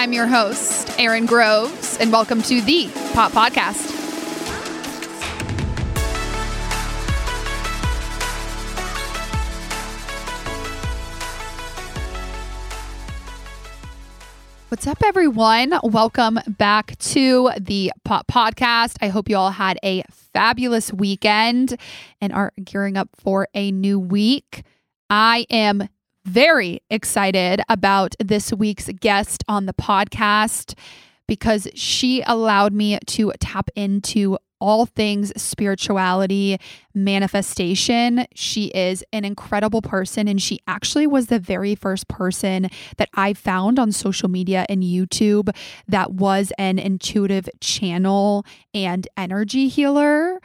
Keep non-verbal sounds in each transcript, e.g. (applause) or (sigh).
I'm your host, Erin Groves, and welcome to the Pop Podcast. What's up, everyone? Welcome back to the Pop Podcast. I hope you all had a fabulous weekend and are gearing up for a new week. I am very excited about this week's guest on the podcast because she allowed me to tap into all things spirituality, manifestation. She is an incredible person, and she actually was the very first person that I found on social media and YouTube that was an intuitive channel and energy healer.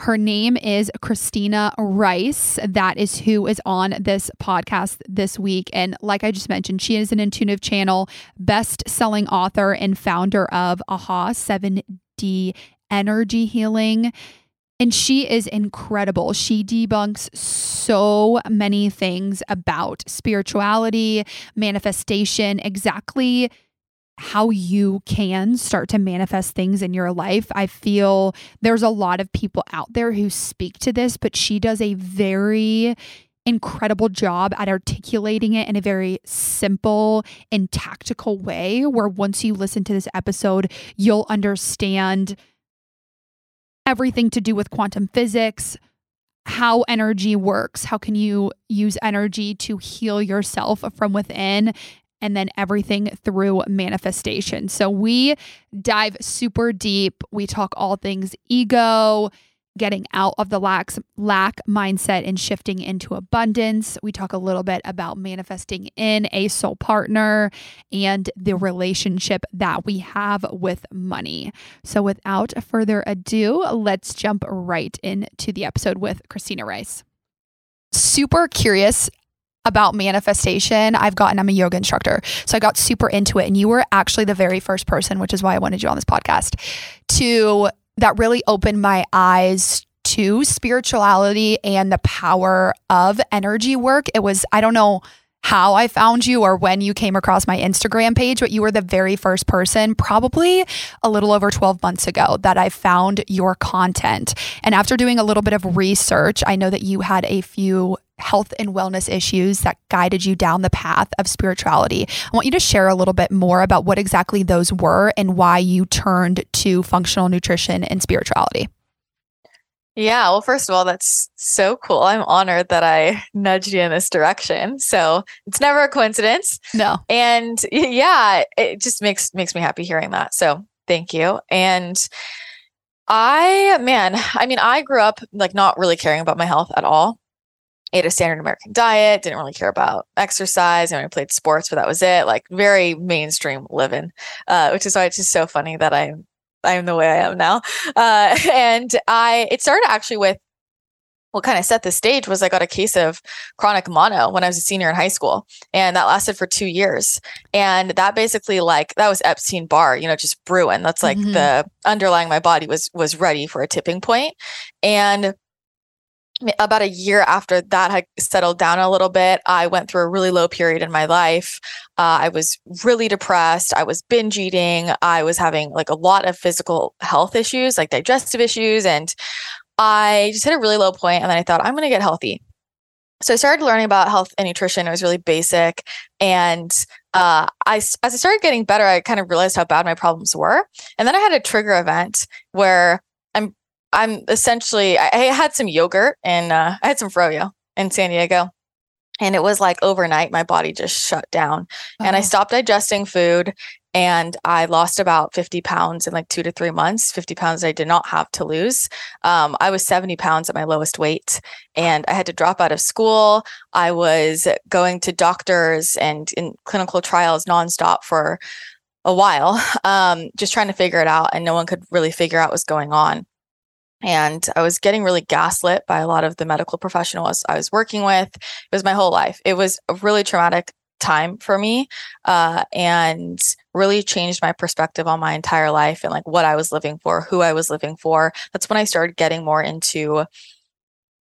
Her name is Christina Rice. That is who is on this podcast this week. And like I just mentioned, she is an intuitive channel, best selling author, and founder of Ahai 7D Energy Healing. And she is incredible. She debunks so many things about spirituality, manifestation, exactly how you can start to manifest things in your life. I feel there's a lot of people out there who speak to this, but she does a very incredible job at articulating it in a very simple and tactical way where once you listen to this episode, you'll understand everything to do with quantum physics, how energy works, how can you use energy to heal yourself from within and then everything through manifestation. So we dive super deep. We talk all things ego, getting out of the lack, lack mindset and shifting into abundance. We talk a little bit about manifesting in a soul partner and the relationship that we have with money. So without further ado, let's jump right into the episode with Christina Rice. Super curious about manifestation, I've gotten, I'm a yoga instructor. So I got super into it. And you were actually the very first person, which is why I wanted you on this podcast, to that really opened my eyes to spirituality and the power of energy work. It was, I don't know how I found you or when you came across my Instagram page, but you were the very first person, probably a little over 12 months ago, that I found your content. And after doing a little bit of research, I know that you had a few health and wellness issues that guided you down the path of spirituality. I want you to share a little bit more about what exactly those were and why you turned to functional nutrition and spirituality. Yeah, well, first of all, that's so cool. I'm honored that I (laughs) nudged you in this direction. So it's never a coincidence. No. And yeah, it just makes makes me happy hearing that. So thank you. And I, man, I mean, I grew up like not really caring about my health at all. Ate a standard American diet, didn't really care about exercise. I, I played sports, but that was it. Like very mainstream living, uh, which is why it's just so funny that I'm I am the way I am now. (laughs) Uh, and I, it started actually with what kind of set the stage was I got a case of chronic mono when I was a senior in high school. And that lasted for two years. And that basically like that was Epstein Barr, you know, just brewing. That's like mm-hmm. the underlying my body was was ready for a tipping point. And about a year after that had settled down a little bit, I went through a really low period in my life. Uh, I was really depressed. I was binge eating. I was having like a lot of physical health issues, like digestive issues. And I just hit a really low point, And then I thought, I'm going to get healthy. So I started learning about health and nutrition. It was really basic. And uh, I, as I started getting better, I kind of realized how bad my problems were. And then I had a trigger event where I'm essentially I, I had some yogurt and uh, I had some froyo in San Diego. And it was like overnight, my body just shut down. And I stopped digesting food and I lost about 50 pounds in like two to three months. 50 pounds I did not have to lose. Um, I was 70 pounds at my lowest weight and I had to drop out of school. I was going to doctors and in clinical trials nonstop for a while, (laughs) um, just trying to figure it out. And no one could really figure out what's going on and I was getting really gaslit by a lot of the medical professionals I was working with. It was my whole life. It was a really traumatic time for me uh, and really changed my perspective on my entire life and like what I was living for, who I was living for. That's when I started getting more into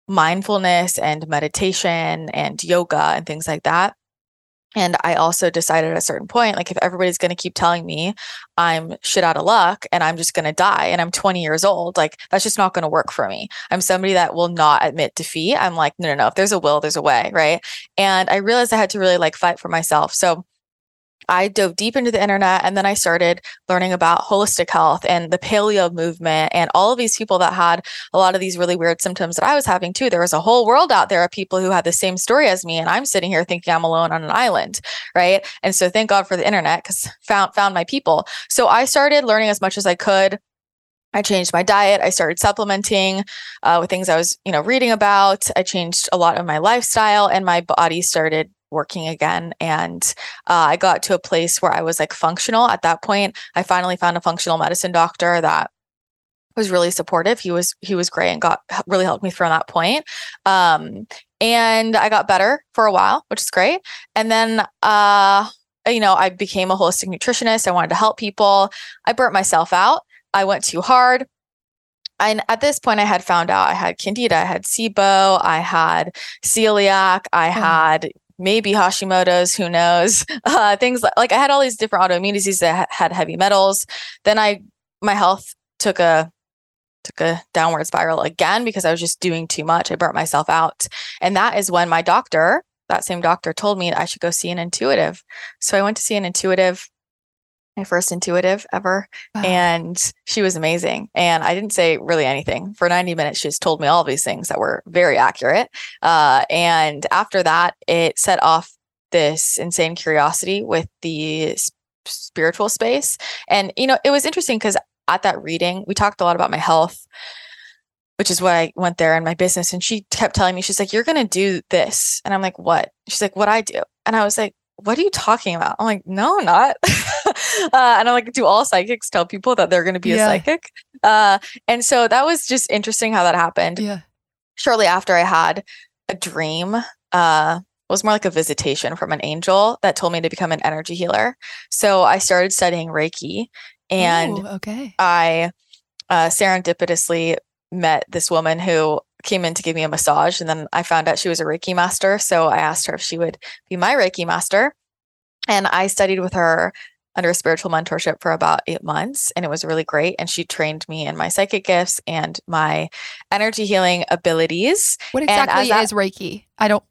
mindfulness and meditation and yoga and things like that. And I also decided at a certain point, like if everybody's going to keep telling me I'm shit out of luck and I'm just going to die and I'm 20 years old, like that's just not going to work for me. I'm somebody that will not admit defeat. I'm like, no, no, no. If there's a will, there's a way. Right. And I realized I had to really like fight for myself. So I dove deep into the internet and then I started learning about holistic health and the paleo movement and all of these people that had a lot of these really weird symptoms that I was having too. There was a whole world out there of people who had the same story as me and I'm sitting here thinking I'm alone on an island, right? And so thank God for the internet cuz found found my people. So I started learning as much as I could I changed my diet. I started supplementing uh, with things I was, you know, reading about. I changed a lot of my lifestyle, and my body started working again and uh, i got to a place where i was like functional. At that point i finally found a functional medicine doctor that was really supportive. He was he was great and got really helped me through that point. Um, and i got better for a while which is great. And then uh you know i became a holistic nutritionist. I wanted to help people. I burnt myself out. I went too hard. And at this point, I had found out. I had candida, I had SIBO, I had celiac, I oh. had maybe Hashimoto's, who knows? (laughs) Uh, things like, like I had all these different autoimmune diseases that ha- had heavy metals. Then I, my health took a took a downward spiral again because I was just doing too much. I burnt myself out, and that is when my doctor, that same doctor, told me I should go see an intuitive. So I went to see an intuitive my first intuitive ever. Wow. And she was amazing. And I didn't say really anything. For 90 minutes, she just told me all these things that were very accurate. Uh, and after that, it set off this insane curiosity with the spiritual space. And, you know, it was interesting because at that reading, we talked a lot about my health. Which is why I went there in my business. And she kept telling me, she's like, You're going to do this. And I'm like, What? She's like, What I do. And I was like, what are you talking about? I'm like, no, not. (laughs) uh, and I'm like, do all psychics tell people that they're going to be yeah. a psychic? Uh, and so that was just interesting how that happened. Yeah. Shortly after I had a dream, uh, it was more like a visitation from an angel that told me to become an energy healer. So I started studying Reiki and Ooh, okay. I uh, serendipitously met this woman who came in to give me a massage and then I found out she was a Reiki master. So I asked her if she would be my Reiki master. And I studied with her under a spiritual mentorship for about eight months. And it was really great. And she trained me in my psychic gifts and my energy healing abilities. What exactly that, is Reiki? I don't.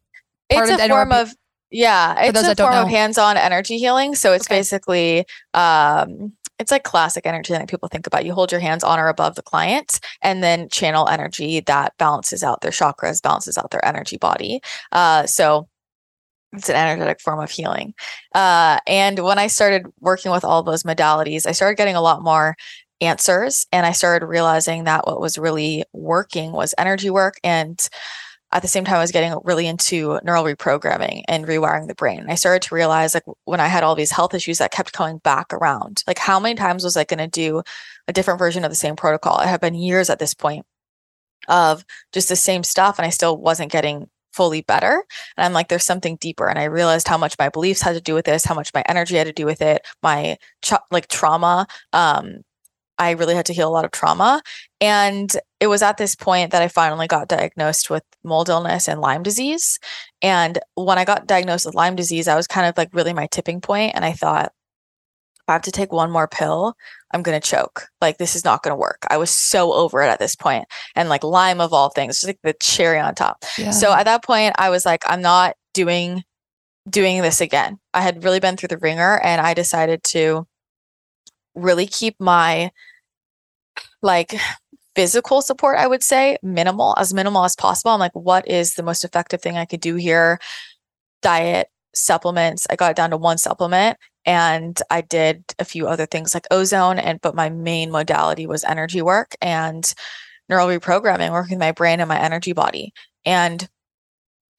It's a form of yeah, it's a form of hands-on energy healing. So it's okay. basically um, it's like classic energy that people think about. You hold your hands on or above the client and then channel energy that balances out their chakras, balances out their energy body. Uh, so it's an energetic form of healing. Uh, and when I started working with all those modalities, I started getting a lot more answers and I started realizing that what was really working was energy work and at the same time, I was getting really into neural reprogramming and rewiring the brain. And I started to realize, like, when I had all these health issues that kept coming back around, like, how many times was I going to do a different version of the same protocol? It had been years at this point of just the same stuff, and I still wasn't getting fully better. And I'm like, there's something deeper. And I realized how much my beliefs had to do with this, how much my energy had to do with it, my like trauma, um, I really had to heal a lot of trauma. And it was at this point that I finally got diagnosed with mold illness and Lyme disease. And when I got diagnosed with Lyme disease, I was kind of like really my tipping point, And I thought, I have to take one more pill, I'm going to choke. Like, this is not going to work. I was so over it at this point. And like Lyme of all things, just like the cherry on top. Yeah. So at that point, I was like, I'm not doing doing this again. I had really been through the ringer and I decided to really keep my like physical support, I would say, minimal, as minimal as possible. I'm like, what is the most effective thing I could do here? Diet, supplements. I got it down to one supplement and I did a few other things like ozone and but my main modality was energy work and neural reprogramming, working my brain and my energy body. And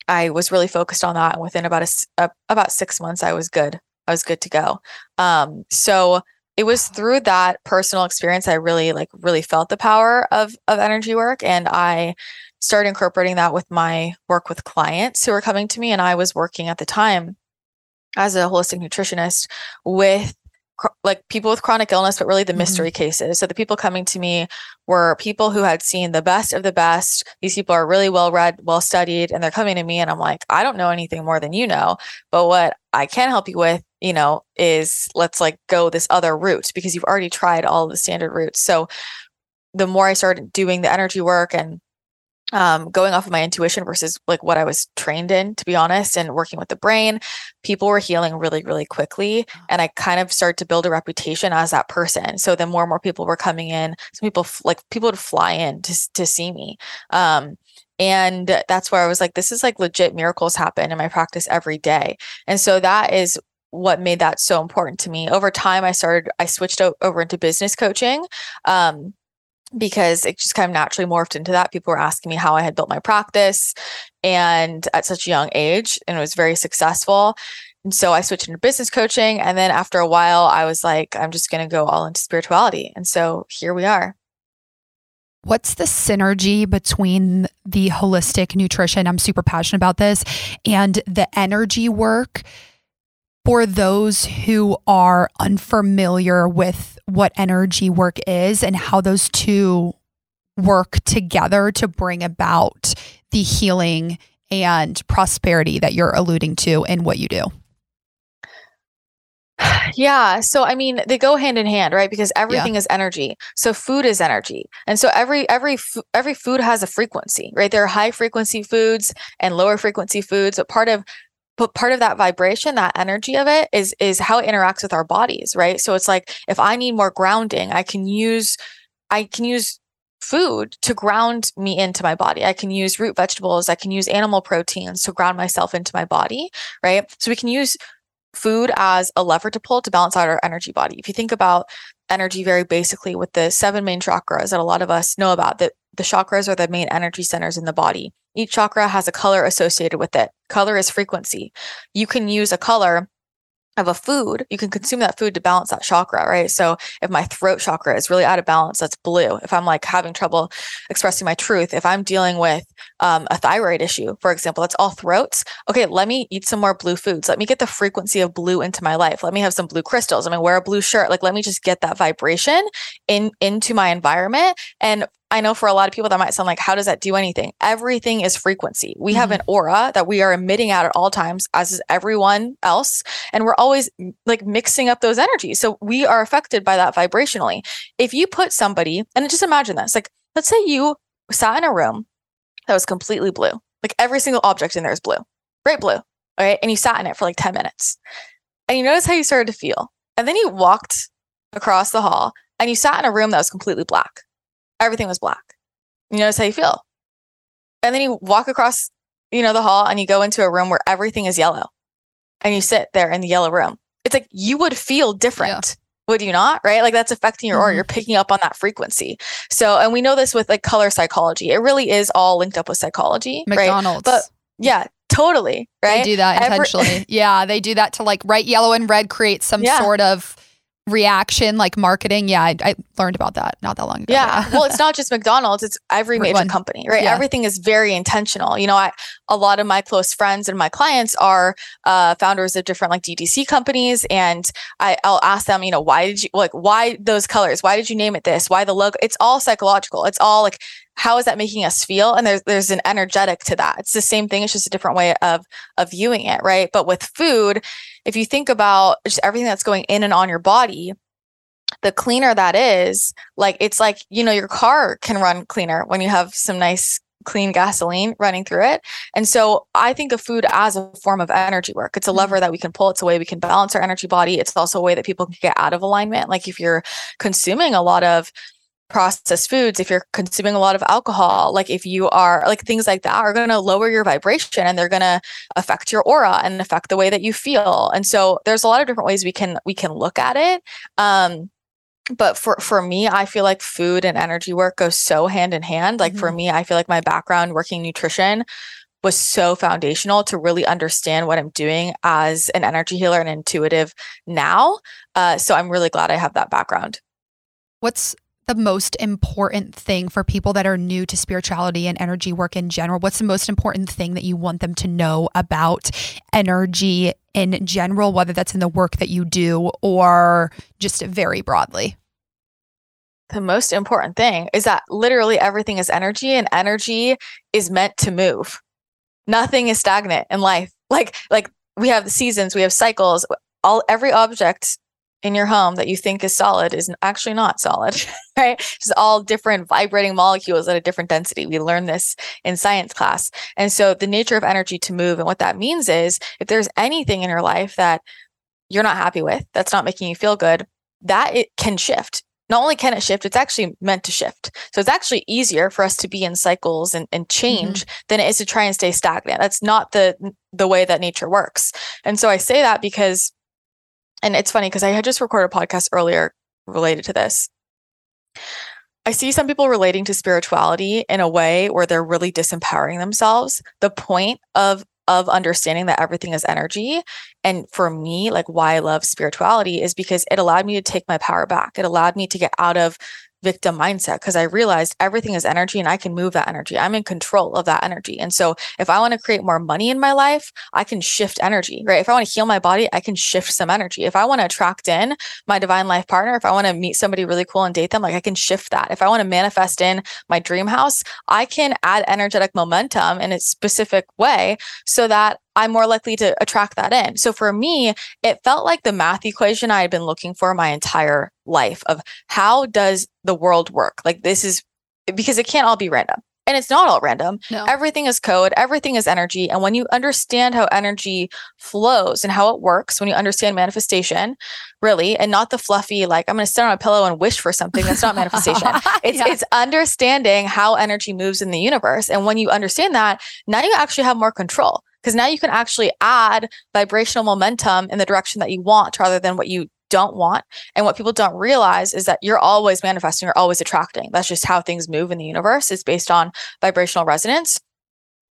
I was really focused on that and within about a, a about 6 months I was good. I was good to go. Um so it was through that personal experience I really like really felt the power of of energy work and I started incorporating that with my work with clients who were coming to me and I was working at the time as a holistic nutritionist with like people with chronic illness, but really the Mhm. mystery cases. So the people coming to me were people who had seen the best of the best. These people are really well read, well studied, and they're coming to me, and I'm like, I don't know anything more than you know, but what I can help you with, you know, is let's like go this other route because you've already tried all the standard routes. So the more I started doing the energy work and um, going off of my intuition versus like what I was trained in, to be honest, and working with the brain, people were healing really, really quickly. And I kind of started to build a reputation as that person. So then more and more people were coming in. Some people like people would fly in to, to see me. Um, and that's where I was like, this is like legit miracles happen in my practice every day. And so that is what made that so important to me. Over time, I started, I switched over into business coaching. Um, because it just kind of naturally morphed into that. People were asking me how I had built my practice and at such a young age, and it was very successful. And so I switched into business coaching. And then after a while, I was like, I'm just going to go all into spirituality. And so here we are. What's the synergy between the holistic nutrition? I'm super passionate about this and the energy work for those who are unfamiliar with what energy work is and how those two work together to bring about the healing and prosperity that you're alluding to in what you do. (sighs) Yeah. So I mean, they go hand in hand, right? Because everything is energy. So food is energy, and so every every every food has a frequency, right? There are high frequency foods and lower frequency foods, but part of but part of that vibration that energy of it is is how it interacts with our bodies right? So it's like if i need more grounding i can use i can use food to ground me into my body. I can use root vegetables i can use animal proteins to ground myself into my body right? So we can use food as a lever to pull to balance out our energy body. If you think about energy very basically with the seven main chakras that a lot of us know about that the chakras are the main energy centers in the body each chakra has a color associated with it. Color is frequency. You can use a color of a food, you can consume that food to balance that chakra, right? So if my throat chakra is really out of balance, that's blue. If I'm like having trouble expressing my truth, if I'm dealing with um, a thyroid issue, for example, that's all throats. Okay, let me eat some more blue foods. Let me get the frequency of blue into my life. Let me have some blue crystals. I mean, wear a blue shirt. Like, let me just get that vibration in into my environment. And I know for a lot of people that might sound like, how does that do anything? Everything is frequency. We have mm-hmm. an aura that we are emitting out at all times, as is everyone else. And we're always like mixing up those energies. So we are affected by that vibrationally. If you put somebody, and just imagine this, like, let's say you sat in a room that was completely blue, like every single object in there is blue, bright blue. Okay. And you sat in it for like 10 minutes and you notice how you started to feel. And then you walked across the hall and you sat in a room that was completely black everything was black. You notice how you feel. And then you walk across, you know, the hall and you go into a room where everything is yellow and you sit there in the yellow room. It's like you would feel different. Would you not? Right? Like that's affecting your aura. Mhm. You're picking up on that frequency. So, and we know this with like color psychology. It really is all linked up with psychology. Right? McDonald's. But yeah, totally. Right. They do that Every- intentionally. (laughs) yeah, they do that to like write yellow and red create some Yeah. sort of reaction, like marketing. Yeah, I, I learned about that not that long ago. Yeah. well, it's not just McDonald's, it's every major company, right? Yeah. Everything is very intentional. You know, I a lot of my close friends and my clients are uh, founders of different like DTC companies. And I, I'll ask them, you know, why did you like why those colors? Why did you name it this? Why the logo? It's all psychological. It's all like how is that making us feel? And there's there's an energetic to that. It's the same thing. It's just a different way of of viewing it, right? But with food, if you think about just everything that's going in and on your body, the cleaner that is, like it's like, you know, your car can run cleaner when you have some nice clean gasoline running through it. And so I think of food as a form of energy work. It's a mm-hmm. lever that we can pull. It's a way we can balance our energy body. It's also a way that people can get out of alignment. Like if you're consuming a lot of processed foods, if you're consuming a lot of alcohol, like if you are like things like that are going to lower your vibration and they're going to affect your aura and affect the way that you feel. And so there's a lot of different ways we can we can look at it. Um but for for me, I feel like food and energy work goes so hand in hand. Like for me, I feel like my background working nutrition was so foundational to really understand what I'm doing as an energy healer and intuitive now. Uh, so I'm really glad I have that background. What's the most important thing for people that are new to spirituality and energy work in general? What's the most important thing that you want them to know about energy in general, whether that's in the work that you do or just very broadly? The most important thing is that literally everything is energy and energy is meant to move. Nothing is stagnant in life. Like like we have seasons, we have cycles. All every object in your home that you think is solid is actually not solid, (laughs) right? It's all different vibrating molecules at a different density. We learn this in science class. And so the nature of energy to move and what that means is if there's anything in your life that you're not happy with, that's not making you feel good, that it can shift. Not only can it shift, it's actually meant to shift. So it's actually easier for us to be in cycles and, and change mm-hmm. than it is to try and stay stagnant. That's not the the way that nature works. And so I say that because and it's funny because I had just recorded a podcast earlier related to this. I see some people relating to spirituality in a way where they're really disempowering themselves. The point of of understanding that everything is energy and for me like why I love spirituality is because it allowed me to take my power back. It allowed me to get out of victim mindset because I realized everything is energy and I can move that energy. I'm in control of that energy. And so if I want to create more money in my life, I can shift energy, right? If I want to heal my body, I can shift some energy. If I want to attract in my divine life partner, if I want to meet somebody really cool and date them, like I can shift that. If I want to manifest in my dream house, I can add energetic momentum in a specific way so that I'm more likely to attract that in. So for me, it felt like the math equation I had been looking for my entire life of how does the world work? Like this is because it can't all be random. And it's not all random. No. Everything is code, everything is energy. And when you understand how energy flows and how it works, when you understand manifestation, really, and not the fluffy, like I'm going to sit on a pillow and wish for something, that's not manifestation. (laughs) It's, yeah. it's understanding how energy moves in the universe. And when you understand that, now you actually have more control because now you can actually add vibrational momentum in the direction that you want rather than what you don't want. And what people don't realize is that you're always manifesting, you're always attracting. That's just how things move in the universe. It's based on vibrational resonance.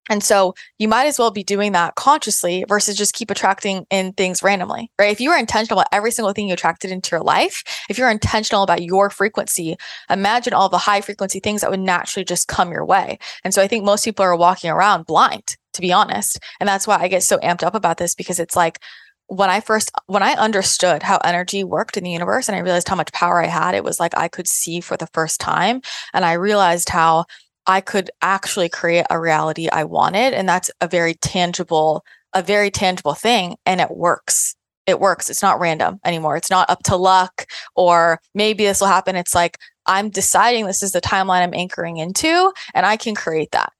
And so you might as well be doing that consciously versus just keep attracting in things randomly, right? If you are intentional about every single thing you attracted into your life, if you're intentional about your frequency, imagine all the high frequency things that would naturally just come your way. And so I think most people are walking around blind to be honest. And that's why I get so amped up about this because it's like when I first when I understood how energy worked in the universe and I realized how much power I had, it was like I could see for the first time and I realized how I could actually create a reality I wanted and that's a very tangible a very tangible thing and it works. It works. It's not random anymore. It's not up to luck or maybe this will happen. It's like I'm deciding this is the timeline I'm anchoring into and I can create that.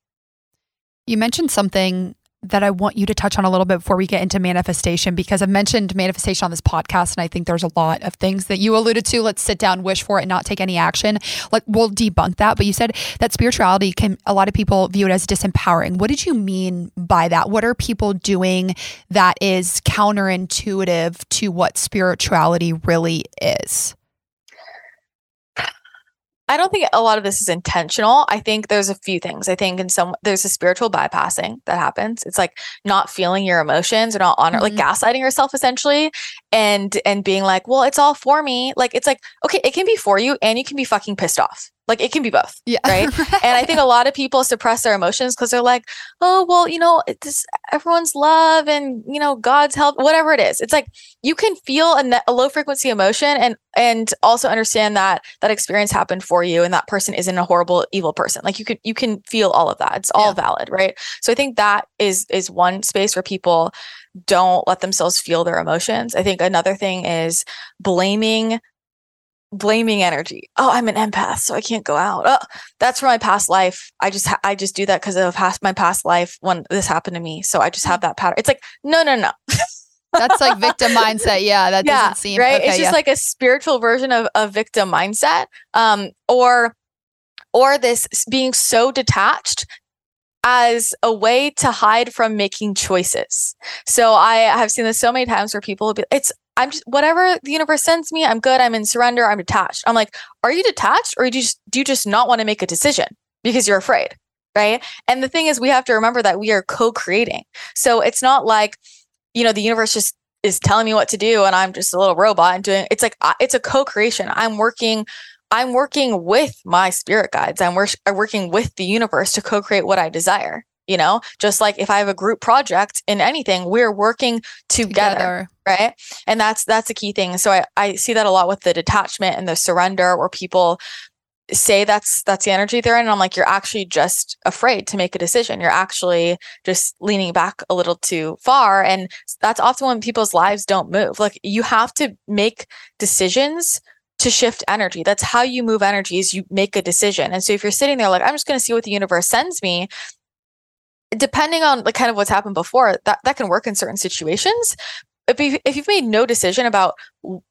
You mentioned something that I want you to touch on a little bit before we get into manifestation because I've mentioned manifestation on this podcast and I think there's a lot of things that you alluded to. Let's sit down, wish for it, and not take any action. Like we'll debunk that. But you said that spirituality can a lot of people view it as disempowering. What did you mean by that? What are people doing that is counterintuitive to what spirituality really is? I don't think a lot of this is intentional. I think there's a few things. I think in some there's a spiritual bypassing that happens. It's like not feeling your emotions or not honor, mm-hmm. like gaslighting yourself essentially, and and being like, well, it's all for me. Like it's like okay, it can be for you, and you can be fucking pissed off. Like it can be both. Yeah. (laughs) Right. and I think a lot of people suppress their emotions because they're like, oh, well, you know, it's everyone's love and, you know, God's help, whatever it is. It's like you can feel a, a low frequency emotion and, and also understand that that experience happened for you and that person isn't a horrible, evil person. Like you can, you can feel all of that. It's all yeah. valid. Right. So I think that is, is one space where people don't let themselves feel their emotions. I think another thing is blaming blaming energy. Oh, I'm an empath, so I can't go out. Oh, that's from my past life. I just ha- I just do that because of past my past life when this happened to me. So I just have that pattern. It's like no, no, no. that's like (laughs) victim mindset. Yeah, that yeah, doesn't seem right. Okay, it's just yeah. like a spiritual version of a victim mindset, um, or or this being so detached as a way to hide from making choices. So I have seen this so many times where people will be, it's I'm just whatever the universe sends me, I'm good, I'm in surrender, I'm detached. I'm like, are you detached or do you just do you just not want to make a decision because you're afraid? Right. And the thing is, we have to remember that we are co-creating. So it's not like, you know, the universe just is telling me what to do and I'm just a little robot and doing it's like it's a co-creation. I'm working I'm working with my spirit guides. I'm, wor- working with the universe to co-create what I desire. You know, just like if I have a group project in anything, we're working together, together. Right? And that's that's a key thing. So I, I see that a lot with the detachment and the surrender where people say that's that's the energy they're in and i'm like you're actually just afraid to make a decision. You're actually just leaning back a little too far. And that's often when people's lives don't move. Like you have to make decisions to shift energy. That's how you move energy is you make a decision. And so if you're sitting there like i'm just going to see what the universe sends me depending on like kind of what's happened before that that can work in certain situations if, you, if you've made no decision about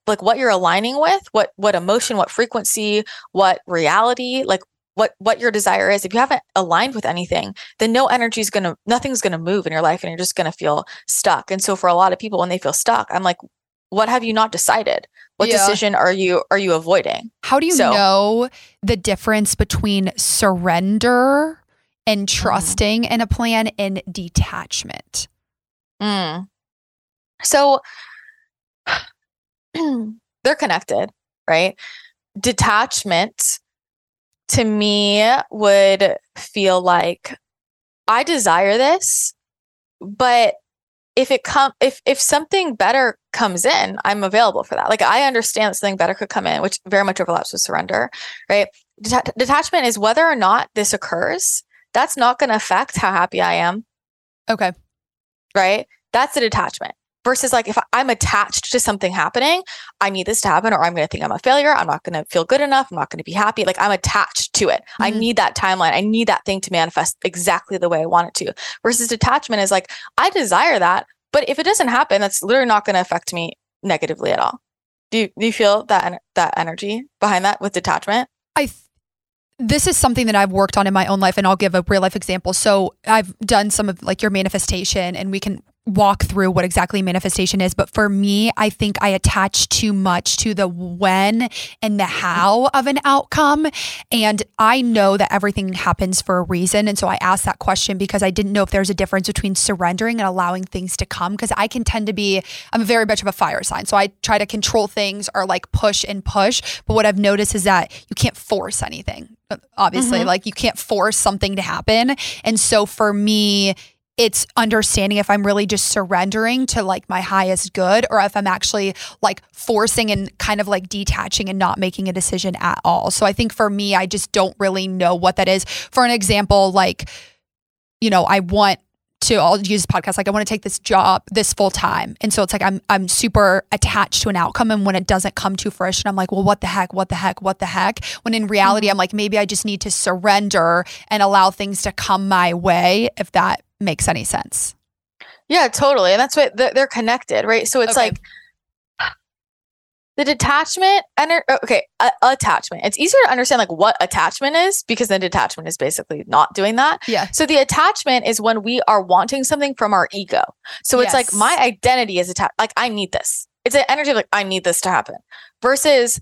like what you're aligning with what what emotion what frequency what reality like what what your desire is if you haven't aligned with anything then no energy is going to nothing's going to move in your life and you're just going to feel stuck and so for a lot of people when they feel stuck i'm like what have you not decided what yeah. decision are you are you avoiding how do you so, know the difference between surrender and mm-hmm. trusting mm. in a plan and detachment mm. So (clears throat) they're connected, right? Detachment to me would feel like I desire this, but if it come if if something better comes in, I'm available for that. Like I understand that something better could come in, which very much overlaps with surrender, right? detachment is whether or not this occurs, that's not going to affect how happy I am. Okay. Right? That's the detachment versus like if I'm attached to something happening, I need this to happen or I'm going to think I'm a failure. I'm not going to feel good enough. I'm not going to be happy. Like I'm attached to it. Mm-hmm. I need that timeline. I need that thing to manifest exactly the way I want it to. Versus detachment is like, I desire that. But if it doesn't happen, that's literally not going to affect me negatively at all. Do you, do you feel that, that energy behind that with detachment? I th- this is something that I've worked on in my own life, and I'll give a real life example. So I've done some of like your manifestation, and we can walk through what exactly manifestation is. But for me, I think I attach too much to the when and the how of an outcome. And I know that everything happens for a reason. And so I asked that question because I didn't know if there's a difference between surrendering and allowing things to come. Because I can tend to be, I'm very much of a fire sign. So I try to control things or like push and push. But what I've noticed is that you can't force anything obviously mm-hmm. like you can't force something to happen and so for me it's understanding if I'm really just surrendering to like my highest good or if I'm actually like forcing and kind of like detaching and not making a decision at all. So I think for me, I just don't really know what that is. For an example, like, you know, I want to I'll use podcast like I want to take this job this full time. And so it's like I'm I'm super attached to an outcome and when it doesn't come to fruition I'm like, "Well, what the heck? What the heck? What the heck?" When in reality mm-hmm. I'm like, maybe I just need to surrender and allow things to come my way if that makes any sense. Yeah, totally. And that's what they're connected, right? So it's okay. like the detachment and okay, uh, attachment. It's easier to understand like what attachment is because the detachment is basically not doing that. Yeah. So the attachment is when we are wanting something from our ego. So it's yes. like my identity is attached. Like I need this. It's an energy of like I need this to happen. Versus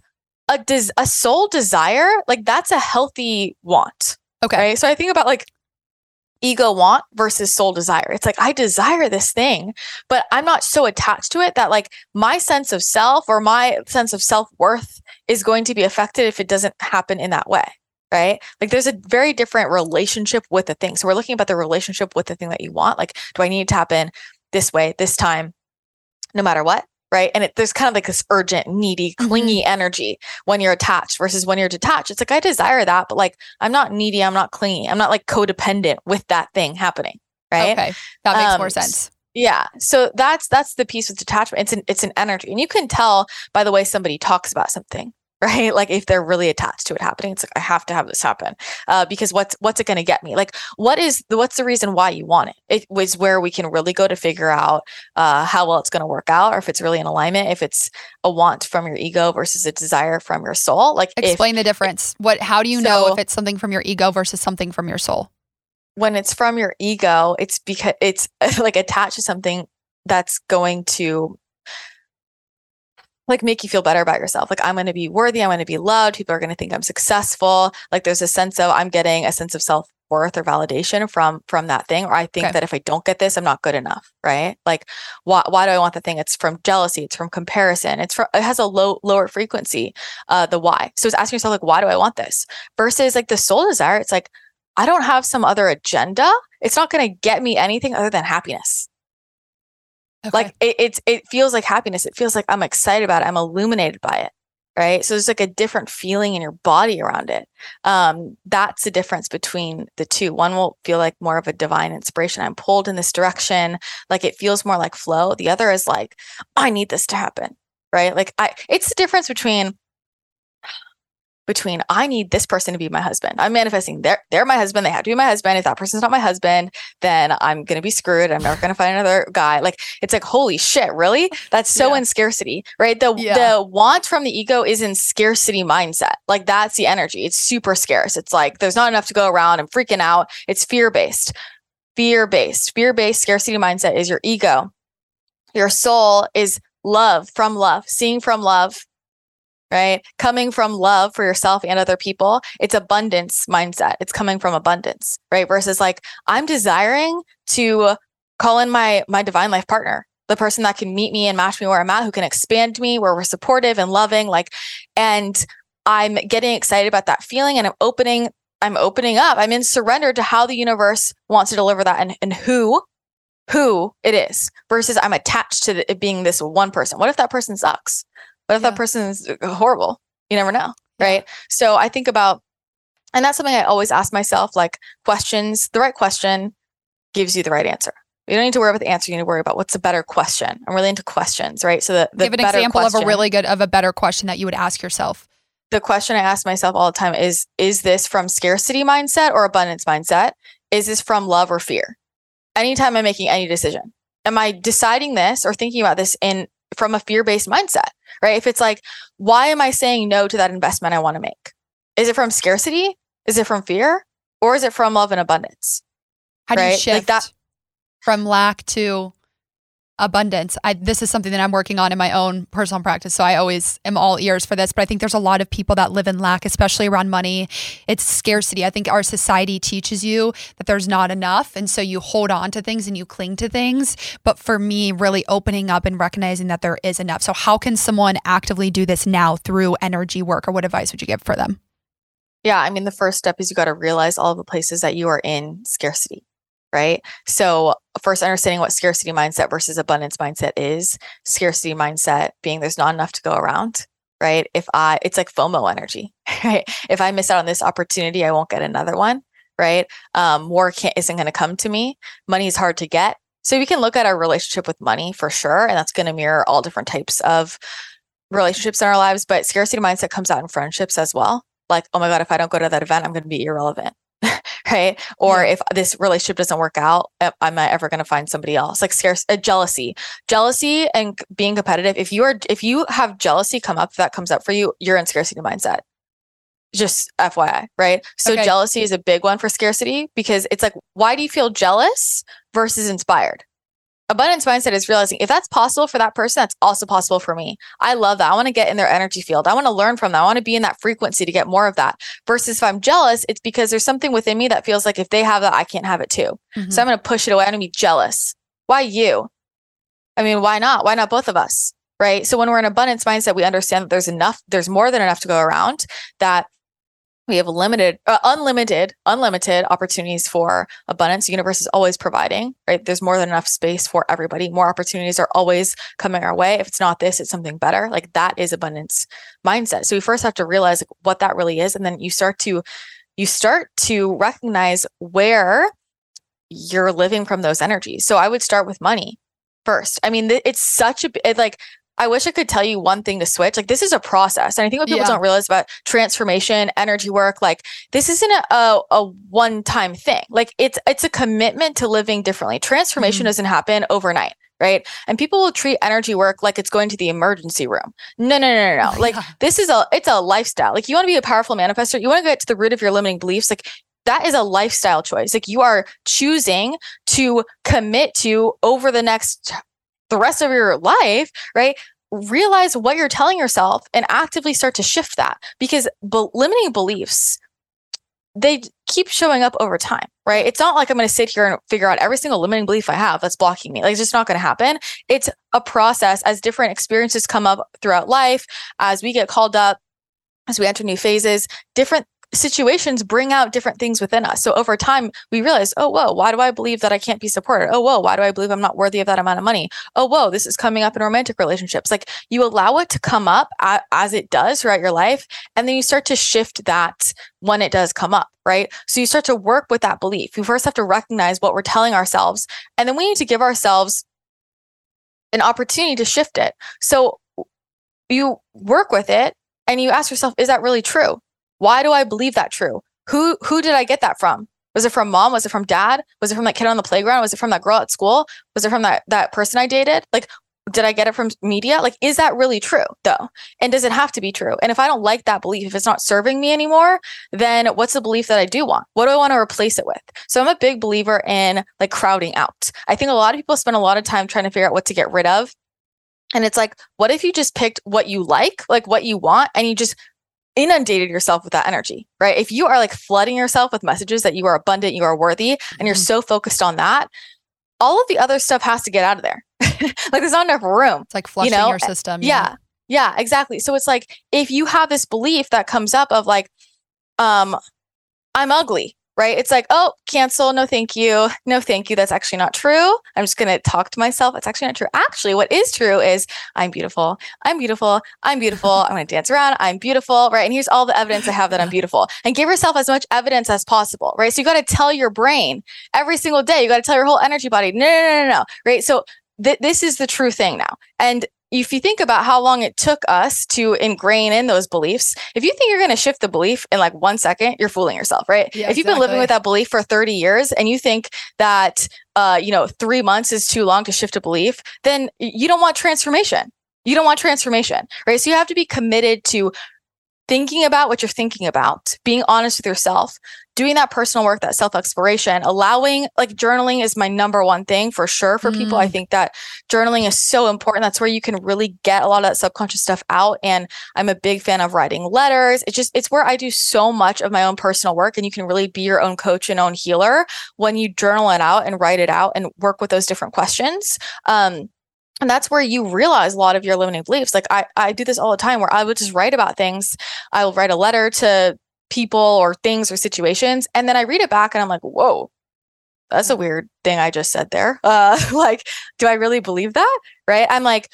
a des- a soul desire, like that's a healthy want. Okay. Right? So I think about like ego want versus soul desire. It's like I desire this thing, but I'm not so attached to it that like my sense of self or my sense of self-worth is going to be affected if it doesn't happen in that way. Right. Like there's a very different relationship with the thing. So we're looking about the relationship with the thing that you want. Like, do I need to happen this way, this time, no matter what? Right? And it, there's kind of like this urgent, needy, mm-hmm. clingy mm-hmm. energy when you're attached versus when you're detached. It's like I desire that, but like I'm not needy, I'm not clingy, I'm not like codependent with that thing happening, right? Okay, that makes um, more sense. Yeah. So that's that's the piece with detachment. It's an it's an energy. And you can tell by the way somebody talks about something, right? Like if they're really attached to it happening, it's like I have to have this happen uh, because what's what's it going to get me? Like what is the, what's the reason why you want it? It was where we can really go to figure out uh, how well it's going to work out, or if it's really in alignment, if it's a want from your ego versus a desire from your soul. Like explain if, the difference. What? How do you so, know if it's something from your ego versus something from your soul? When it's from your ego, it's because it's (laughs) like attached to something that's going to like make you feel better about yourself. Like I'm going to be worthy, I'm going to be loved, people are going to think I'm successful. Like there's a sense of I'm getting a sense of self worth or validation from from that thing or i think okay. that if i don't get this i'm not good enough right like why, why do i want the thing it's from jealousy it's from comparison it's from it has a low lower frequency uh the why so it's asking yourself like why do i want this versus like the soul desire it's like i don't have some other agenda it's not going to get me anything other than happiness okay. like it, it's it feels like happiness. It feels like i'm excited about it. I'm illuminated by it right? So there's like a different feeling in your body around it. Um that's the difference between the two. One will feel like more of a divine inspiration. I'm pulled in this direction. Like it feels more like flow. The other is like i need this to happen right? Like i it's the difference between between I need this person to be my husband. I'm manifesting they're they're my husband. They have to be my husband. If that person's not my husband, then I'm gonna be screwed. I'm never gonna find another guy. Like it's like holy shit, really? That's so yeah. in scarcity, right? The yeah. the want from the ego is in scarcity mindset. Like that's the energy. It's super scarce. It's like there's not enough to go around. I'm freaking out. It's fear based. Fear based. Fear based scarcity mindset is your ego. Your soul is love from love, seeing from love, right? Coming from love for yourself and other people, it's abundance mindset. It's coming from abundance, right? Versus like I'm desiring to call in my my divine life partner, the person that can meet me and match me where I'm at, who can expand me, where we're supportive and loving, like and I'm getting excited about that feeling and I'm opening I'm opening up. I'm in surrender to how the universe wants to deliver that and, and who who it is versus I'm attached to it being this one person. What if that person sucks? What if yeah. that person is uh, horrible? You never know. Right. So I think about, and that's something I always ask myself like questions, the right question gives you the right answer. You don't need to worry about the answer. You need to worry about what's a better question. I'm really into questions, right? So the, the give an example question, of a really good of a better question that you would ask yourself. The question I ask myself all the time is: Is this from scarcity mindset or abundance mindset? Is this from love or fear? Anytime I'm making any decision, am I deciding this or thinking about this in from a fear based mindset? Right? If it's like, why am I saying no to that investment I want to make? Is it from scarcity? Is it from fear? Or is it from love and abundance? How do right? you shift like that- from lack to abundance. I, this is something that I'm working on in my own personal practice. So I always am all ears for this. But I think there's a lot of people that live in lack, especially around money. It's scarcity. I think our society teaches you that there's not enough. And so you hold on to things and you cling to things. But for me, really opening up and recognizing that there is enough. So, how can someone actively do this now through energy work, or what advice would you give for them? Yeah, I mean, the first step is you got to realize all the places that you are in scarcity right? So, first understanding what scarcity mindset versus abundance mindset is. Scarcity mindset being there's not enough to go around, right? If I, it's like FOMO energy, (laughs) right? If I miss out on this opportunity, I won't get another one, right? Um, more isn't going to come to me. Money is hard to get. So, we can look at our relationship with money for sure. And that's going to mirror all different types of relationships in our lives. But scarcity mindset comes out in friendships as well. Like, oh my God, if I don't go to that event, I'm going to be irrelevant (laughs) right? Or yeah. if this relationship doesn't work out, am I ever going to find somebody else? Like scarce uh, jealousy, jealousy, and being competitive. If you are, if you have jealousy come up, that comes up for you, you're in scarcity mindset. Just FYI, right? So okay. jealousy is a big one for scarcity because it's like, why do you feel jealous versus inspired? Abundance mindset is realizing if that's possible for that person, that's also possible for me. I love that. I want to get in their energy field. I want to learn from them. I want to be in that frequency to get more of that. Versus if I'm jealous, it's because there's something within me that feels like if they have that, I can't have it too. Mm-hmm. So I'm going to push it away. I'm going to be jealous. Why you? I mean, why not? Why not both of us? Right. So when we're in abundance mindset, we understand that there's enough, there's more than enough to go around that we have limited uh, unlimited unlimited opportunities for abundance. The universe is always providing right? There's more than enough space for everybody. More opportunities are always coming our way. If it's not this it's something better. Like that is abundance mindset. So we first have to realize like, what that really is and then you start to you start to recognize where you're living from those energies. So i would start with money first. I mean it's such a it, like I wish I could tell you one thing to switch. Like this is a process. And I think what people yeah. don't realize about transformation, energy work, like this isn't a, a, a one-time thing. Like it's it's a commitment to living differently. Transformation mm-hmm. doesn't happen overnight. Right. And people will treat energy work like it's going to the emergency room. No, no, no, no, no. (laughs) Like yeah. this is a it's a lifestyle. Like you want to be a powerful manifester, you want to get to the root of your limiting beliefs. Like that is a lifestyle choice. Like you are choosing to commit to over the next the rest of your life, right? Realize what you're telling yourself and actively start to shift that because be- limiting beliefs they keep showing up over time, right? It's not like I'm going to sit here and figure out every single limiting belief I have that's blocking me. Like, it's just not going to happen. It's a process as different experiences come up throughout life, as we get called up, as we enter new phases, different situations bring out different things within us. So over time, we realize, oh, whoa, why do I believe that I can't be supported? Oh, whoa, why do I believe I'm not worthy of that amount of money? Oh, whoa, this is coming up in romantic relationships. Like you allow it to come up as it does throughout your life. And then you start to shift that when it does come up, right? So you start to work with that belief. You first have to recognize what we're telling ourselves. And then we need to give ourselves an opportunity to shift it. So you work with it and you ask yourself, is that really true? Why do I believe that true? Who who did I get that from? Was it from mom? Was it from dad? Was it from that kid on the playground? Was it from that girl at school? Was it from that that person I dated? Like did I get it from media? Like, is that really true though? And does it have to be true? And if I don't like that belief, if it's not serving me anymore, then what's the belief that I do want? What do I want to replace it with? So I'm a big believer in like crowding out. I think a lot of people spend a lot of time trying to figure out what to get rid of. And it's like, what if you just picked what you like, like what you want, and you just inundated yourself with that energy, right? If you are like flooding yourself with messages that you are abundant, you are worthy, and you're mm-hmm. so focused on that, all of the other stuff has to get out of there. (laughs) like there's not enough room. It's like flushing you know? your system. Yeah. yeah. Yeah, exactly. So it's like if you have this belief that comes up of like, um, I'm ugly, right? It's like, oh, cancel. No, thank you. No, thank you. That's actually not true. I'm just going to talk to myself. It's actually not true. Actually, what is true is I'm beautiful. I'm beautiful. I'm beautiful. I'm going to dance around. I'm beautiful, right? And here's all the evidence I have that I'm beautiful. And give yourself as much evidence as possible, right? So you got to tell your brain every single day. You got to tell your whole energy body, no, no, no, no, no, right? So th- this is the true thing now. And if you think about how long it took us to ingrain in those beliefs, if you think you're going to shift the belief in like one second, you're fooling yourself, right? Yeah, if you've exactly. been living with that belief for 30 years and you think that, uh, you know, three months is too long to shift a belief, then you don't want transformation. You don't want transformation, right? So you have to be committed to thinking about what you're thinking about, being honest with yourself, doing that personal work, that self exploration, allowing like journaling is my number one thing for sure for mm. people. I mm. think that journaling is so important. That's where you can really get a lot of that subconscious stuff out. And I'm a big fan of writing letters. It's just, it's where I do so much of my own personal work. And you can really be your own coach and own healer when you journal it out and write it out and work with those different questions. Um, and that's where you realize a lot of your limiting beliefs. Like I, I do this all the time where I would just write about things. I will write a letter to people or things or situations. And then I read it back and I'm like, whoa, that's a weird thing I just said there. (laughs) Uh, like, do I really believe that? Right. I'm like,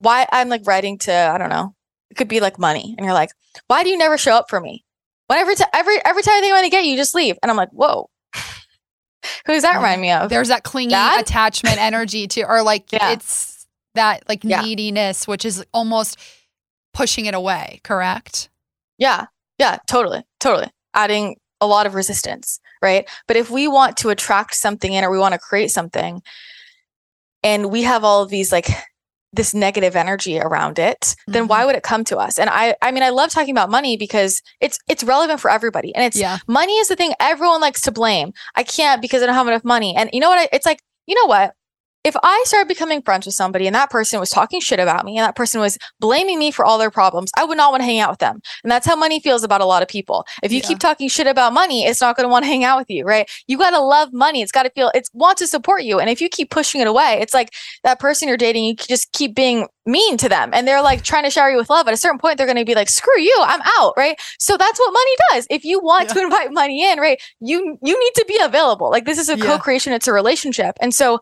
why I'm like writing to, I don't know, it could be like money. And you're like, why do you never show up for me? Whenever, t- every, every time I think I'm to get you, you just leave. And I'm like, whoa, (laughs) who does that remind me of? There's that clingy Dad? attachment energy to, or like yeah. it's that like yeah. neediness, which is almost pushing it away, correct? Yeah. Yeah, totally. Totally. Adding a lot of resistance, right? But if we want to attract something in or we want to create something and we have all of these like this negative energy around it, mm-hmm. then why mm-hmm. would it come to us? And I I mean I love talking about money because it's it's relevant for everybody. And it's yeah. money is the thing everyone likes to blame. I can't because I don't have enough money. And you know what? It's like, you know what? If I started becoming friends with somebody and that person was talking shit about me and that person was blaming me for all their problems, I would not want to hang out with them. And that's how money feels about a lot of people. If you yeah. keep talking shit about money, it's not going to want to hang out with you, right? You got to love money. It's got to feel, it wants to support you. And if you keep pushing it away, it's like that person you're dating, you just keep being mean to them and they're like trying to shower you with love. At a certain point, they're going to be like, screw you, I'm out, right? So that's what money does. If you want yeah. to (laughs) invite money in, right, you, you need to be available. Like this is a yeah. co-creation. It's a relationship. And so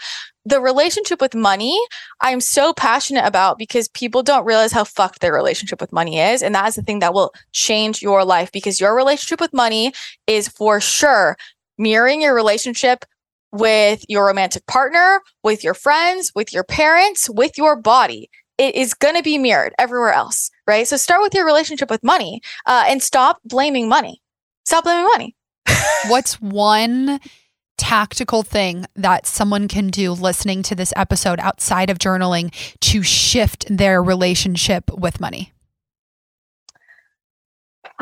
the relationship with money, I'm so passionate about because people don't realize how fucked their relationship with money is. And that is the thing that will change your life because your relationship with money is for sure mirroring your relationship with your romantic partner, with your friends, with your parents, with your body. It is going to be mirrored everywhere else, right? So start with your relationship with money uh, and stop blaming money. Stop blaming money. What's one tactical thing that someone can do listening to this episode outside of journaling to shift their relationship with money?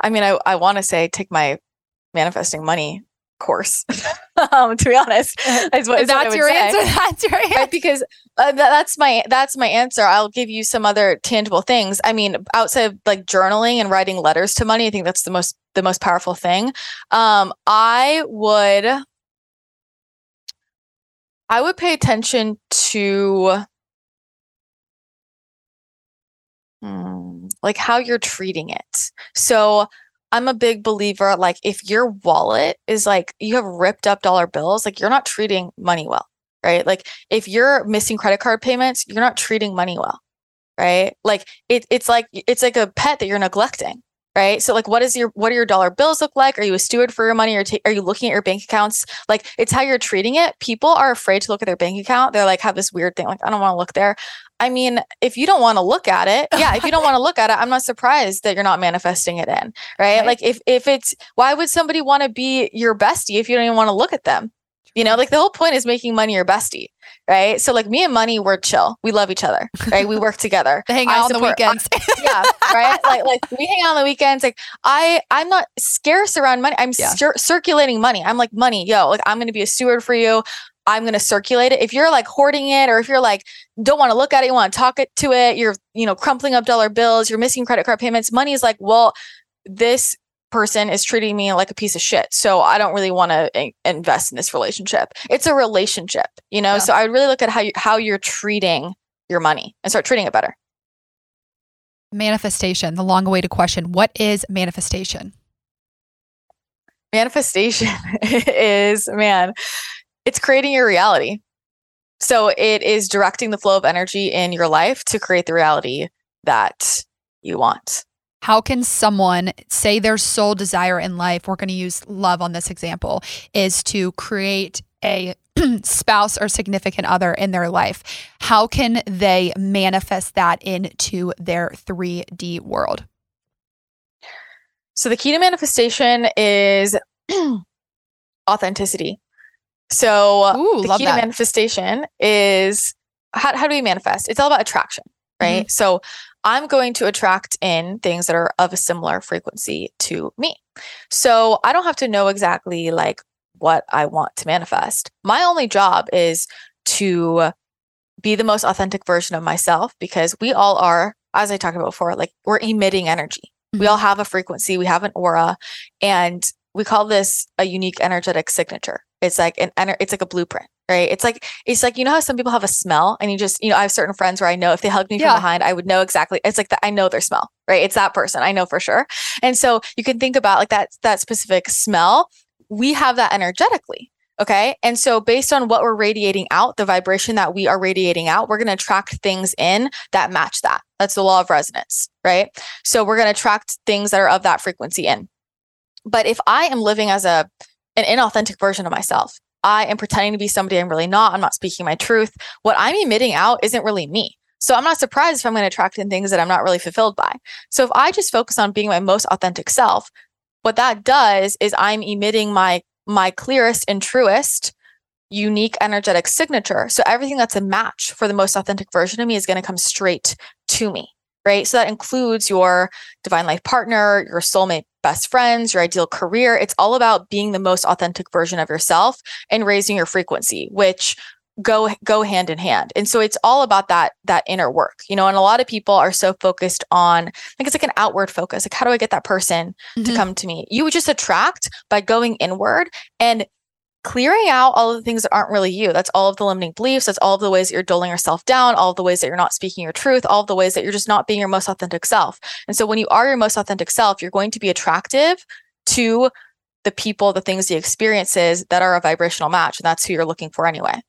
I mean, I, I want to say take my manifesting money course. (laughs) um, to be honest, is what, is (laughs) that's, your answer. That's your answer. Right? Because uh, that's my that's my answer. I'll give you some other tangible things. I mean, outside of like journaling and writing letters to money, I think that's the most the most powerful thing. Um, I would I would pay attention to hmm, like how you're treating it. So I'm a big believer like if your wallet is like you have ripped up dollar bills, like you're not treating money well, right? Like if you're missing credit card payments, you're not treating money well, right? Like it, it's like it's like a pet that you're neglecting, right? So like what is your what do your dollar bills look like? Are you a steward for your money or ta- are you looking at your bank accounts? Like it's how you're treating it. People are afraid to look at their bank account. They're like have this weird thing like I don't want to look there. I mean, if you don't want to look at it, yeah, if you don't want to look at it, I'm not surprised that you're not manifesting it in, right? right? Like if if it's why would somebody want to be your bestie if you don't even want to look at them? You know, like the whole point is making money your bestie, right? So like me and money, we're chill. We love each other, right? We work together. (laughs) hang out on the weekends. I, (laughs) yeah, right. Like like we hang out on the weekends. Like I I'm not scarce around money. I'm yeah. cir- circulating money. I'm like money, yo. Like I'm gonna be a steward for you. I'm going to circulate it. If you're like hoarding it or if you're like don't want to look at it, you want to talk it to it, you're, you know, crumpling up dollar bills, you're missing credit card payments, money is like, well, this person is treating me like a piece of shit. So I don't really want to eh, invest in this relationship. It's a relationship, you know? Yeah. So I would really look at how you, how you're treating your money and start treating it better. Manifestation, the long awaited question. What is manifestation? Manifestation (laughs) is, man, it's creating your reality. So it is directing the flow of energy in your life to create the reality that you want. How can someone say their sole desire in life, we're going to use love on this example, is to create a (clears throat) spouse or significant other in their life? How can they manifest that into their 3D world? So, the key to manifestation is (clears throat) authenticity. So, Ooh, the key that. to manifestation is how, how do we manifest? It's all about attraction, right? Mm-hmm. So, I'm going to attract in things that are of a similar frequency to me. So I don't have to know exactly like what I want to manifest. My only job is to be the most authentic version of myself because we all are, as I talked about before, like we're emitting energy. Mm-hmm. We all have a frequency, we have an aura, and we call this a unique energetic signature. It's like an it's like a blueprint right? It's like it's like you know how some people have a smell, and you just you know I have certain friends where I know if they hug me yeah. from behind, I would know exactly. It's like that I know their smell, right? It's that person I know for sure. And so you can think about like that that specific smell. We have that energetically. Okay. And so, based on what we're radiating out, the vibration that we are radiating out, we're going to attract things in that match that. That's the law of resonance, right? So, we're going to attract things that are of that frequency in. But if I am living as a an inauthentic version of myself, I am pretending to be somebody I'm really not. I'm not speaking my truth. What I'm emitting out isn't really me. So I'm not surprised if I'm going to attract in things that I'm not really fulfilled by. So if I just focus on being my most authentic self, what that does is I'm emitting my my clearest and truest unique energetic signature. So everything that's a match for the most authentic version of me is going to come straight to me right? So that includes your divine life partner, your soulmate best friends, your ideal career. It's all about being the most authentic version of yourself and raising your frequency, which go go hand in hand. And so it's all about that that inner work. You know, and a lot of people are so focused on like it's like an outward focus. Like how do I get that person mm-hmm. to come to me? You would just attract by going inward and clearing out all of the things that aren't really you. That's all of the limiting beliefs. That's all of the ways that you're doling yourself down, all of the ways that you're not speaking your truth, all of the ways that you're just not being your most authentic self. And so when you are your most authentic self, you're going to be attractive to the people, the things, the experiences that are a vibrational match. And that's who you're looking for anyway.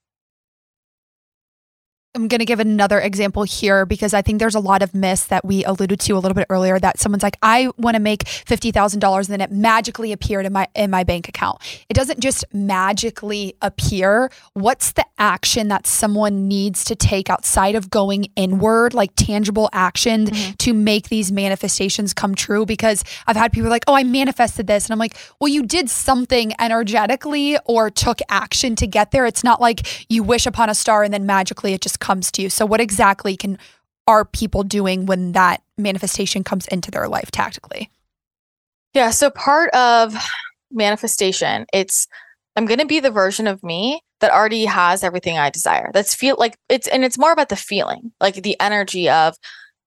I'm going to give another example here because I think there's a lot of myths that we alluded to a little bit earlier that someone's like I want to make $50,000 and then it magically appeared in my in my bank account. It doesn't just magically appear. What's the action that someone needs to take outside of going inward, like tangible action mm-hmm. to make these manifestations come true because I've had people like, "Oh, I manifested this." And I'm like, "Well, you did something energetically or took action to get there. It's not like you wish upon a star and then magically it just comes to you. So, what exactly can are people doing when that manifestation comes into their life tactically? Yeah. So, part of manifestation, it's I'm going to be the version of me that already has everything I desire. That's feel like it's and it's more about the feeling, like the energy of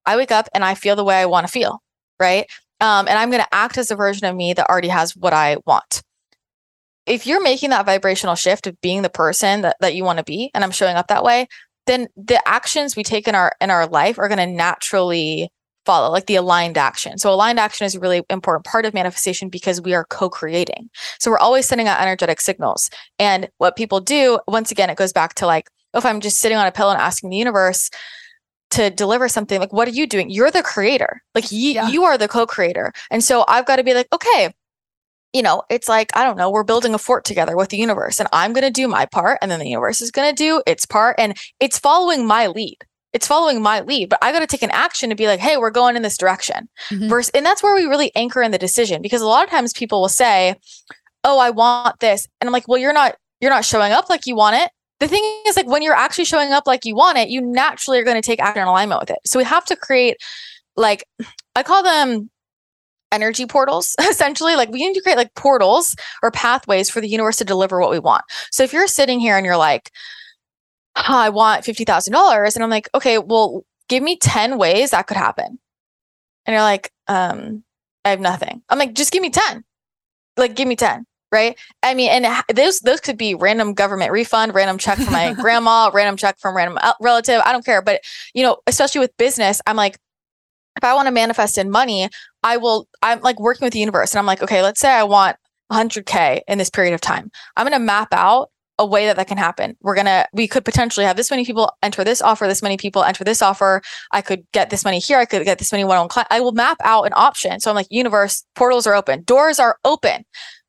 I wake up and I feel the way I want to feel, right? Um, and I'm going to act as a version of me that already has what I want. If you're making that vibrational shift of being the person that, that you want to be, and I'm showing up that way, then the actions we take in our in our life are going to naturally follow, like the aligned action. So aligned action is a really important part of manifestation because we are co-creating. So we're always sending out energetic signals. And what people do, once again, it goes back to like, if I'm just sitting on a pillow and asking the universe to deliver something, like, what are you doing? You're the creator. Like you, yeah. you are the co-creator. And so I've got to be like, okay, you know, it's like, I don't know, we're building a fort together with the universe and I'm going to do my part and then the universe is going to do its part and it's following my lead it's following my lead, but I got to take an action to be like, hey, we're going in this direction. Mm-hmm. Versus, and that's where we really anchor in the decision because a lot of times people will say, oh, I want this. And I'm like, well, you're not, you're not showing up like you want it. The thing is, like, when you're actually showing up like you want it, you naturally are going to take action in alignment with it. So we have to create, like, I call them energy portals (laughs) essentially like we need to create like portals or pathways for the universe to deliver what we want so if you're sitting here and you're like I want $50,000. And I'm like, okay, well, give me 10 ways that could happen. And you're like, um, I have nothing. I'm like, just give me 10. Like, give me 10. Right. I mean, and those, those could be random government refund, random check from my (laughs) grandma, random check from random relative. I don't care. But, you know, especially with business, I'm like, if I want to manifest in money, I will, I'm like working with the universe and I'm like, okay, let's say I want 100K in this period of time. I'm going to map out a way that that can happen. We're going to, we could potentially have this many people enter this offer, this many people enter this offer. I could get this money here. I could get this many one on client. I will map out an option. So I'm like, universe, portals are open, doors are open,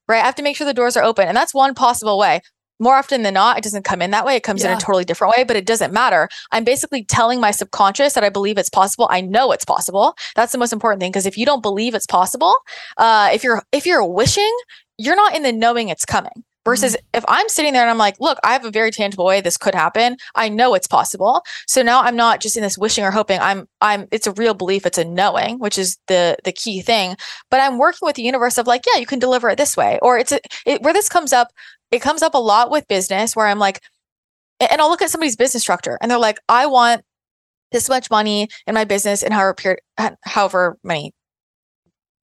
right? I have to make sure the doors are open. And that's one possible way. More often than not, it doesn't come in that way. It comes yeah. in a totally different way, but it doesn't matter. I'm basically telling my subconscious that I believe it's possible. I know it's possible. That's the most important thing. Because if you don't believe it's possible, uh, if you're if you're wishing, you're not in the knowing it's coming. Versus mm-hmm. if I'm sitting there and I'm like, look, I have a very tangible way this could happen. I know it's possible. So now I'm not just in this wishing or hoping. I'm I'm it's a real belief, it's a knowing, which is the the key thing. But I'm working with the universe of like, yeah, you can deliver it this way. Or it's a, it, where this comes up, it comes up a lot with business where I'm like and I'll look at somebody's business structure and they're like, I want this much money in my business in however period, however many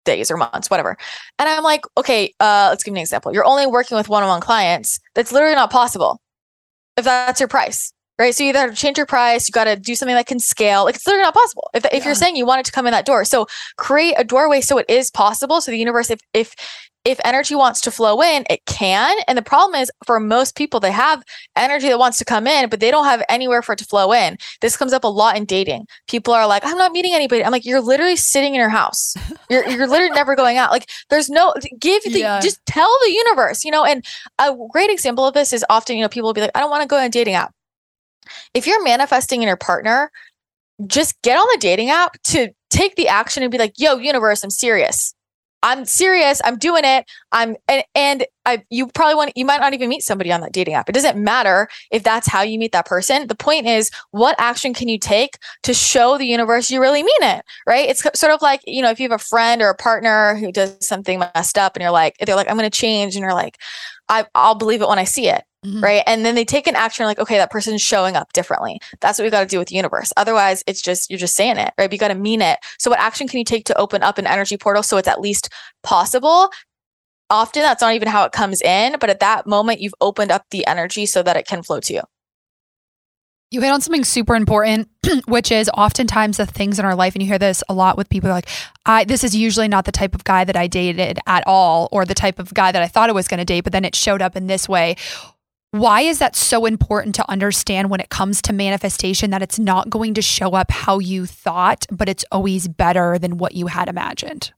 days or months, whatever. And I'm like, okay, uh, let's give me an example. You're only working with one-on-one clients. That's literally not possible if that's your price, right? So you either have to change your price, you got to do something that can scale. Like it's literally not possible if, if you're saying you want it to come in that door. So create a doorway so it is possible. So the universe, if if if energy wants to flow in, it can. And the problem is for most people, they have energy that wants to come in, but they don't have anywhere for it to flow in. This comes up a lot in dating. People are like, I'm not meeting anybody. I'm like, you're literally sitting in your house. (laughs) You're, you're literally never going out. Like there's no, give the, yeah. just tell the universe, you know, and a great example of this is often, you know, people will be like, I don't want to go on a dating app. If you're manifesting in your partner, just get on the dating app to take the action and be like, yo, universe, I'm serious. I'm serious. I'm doing it. I'm and, and I you probably want you might not even meet somebody on that dating app. It doesn't matter if that's how you meet that person. The point is what action can you take to show the universe you really mean it, right? It's sort of like, you know, if you have a friend or a partner who does something messed up and you're like they're like I'm going to change and you're like I I'll believe it when I see it. Mm-hmm. Right. And then they take an action like, okay, that person's showing up differently. That's what we got to do with the universe. Otherwise, it's just, you're just saying it, right? But you got to mean it. So, what action can you take to open up an energy portal so it's at least possible? Often that's not even how it comes in, but at that moment, you've opened up the energy so that it can flow to you. You hit on something super important, (clears throat) which is oftentimes the things in our life, and you hear this a lot with people like, I this is usually not the type of guy that I dated at all, or the type of guy that I thought I was going to date, but then it showed up in this way. Why is that so important to understand when it comes to manifestation that it's not going to show up how you thought, but it's always better than what you had imagined?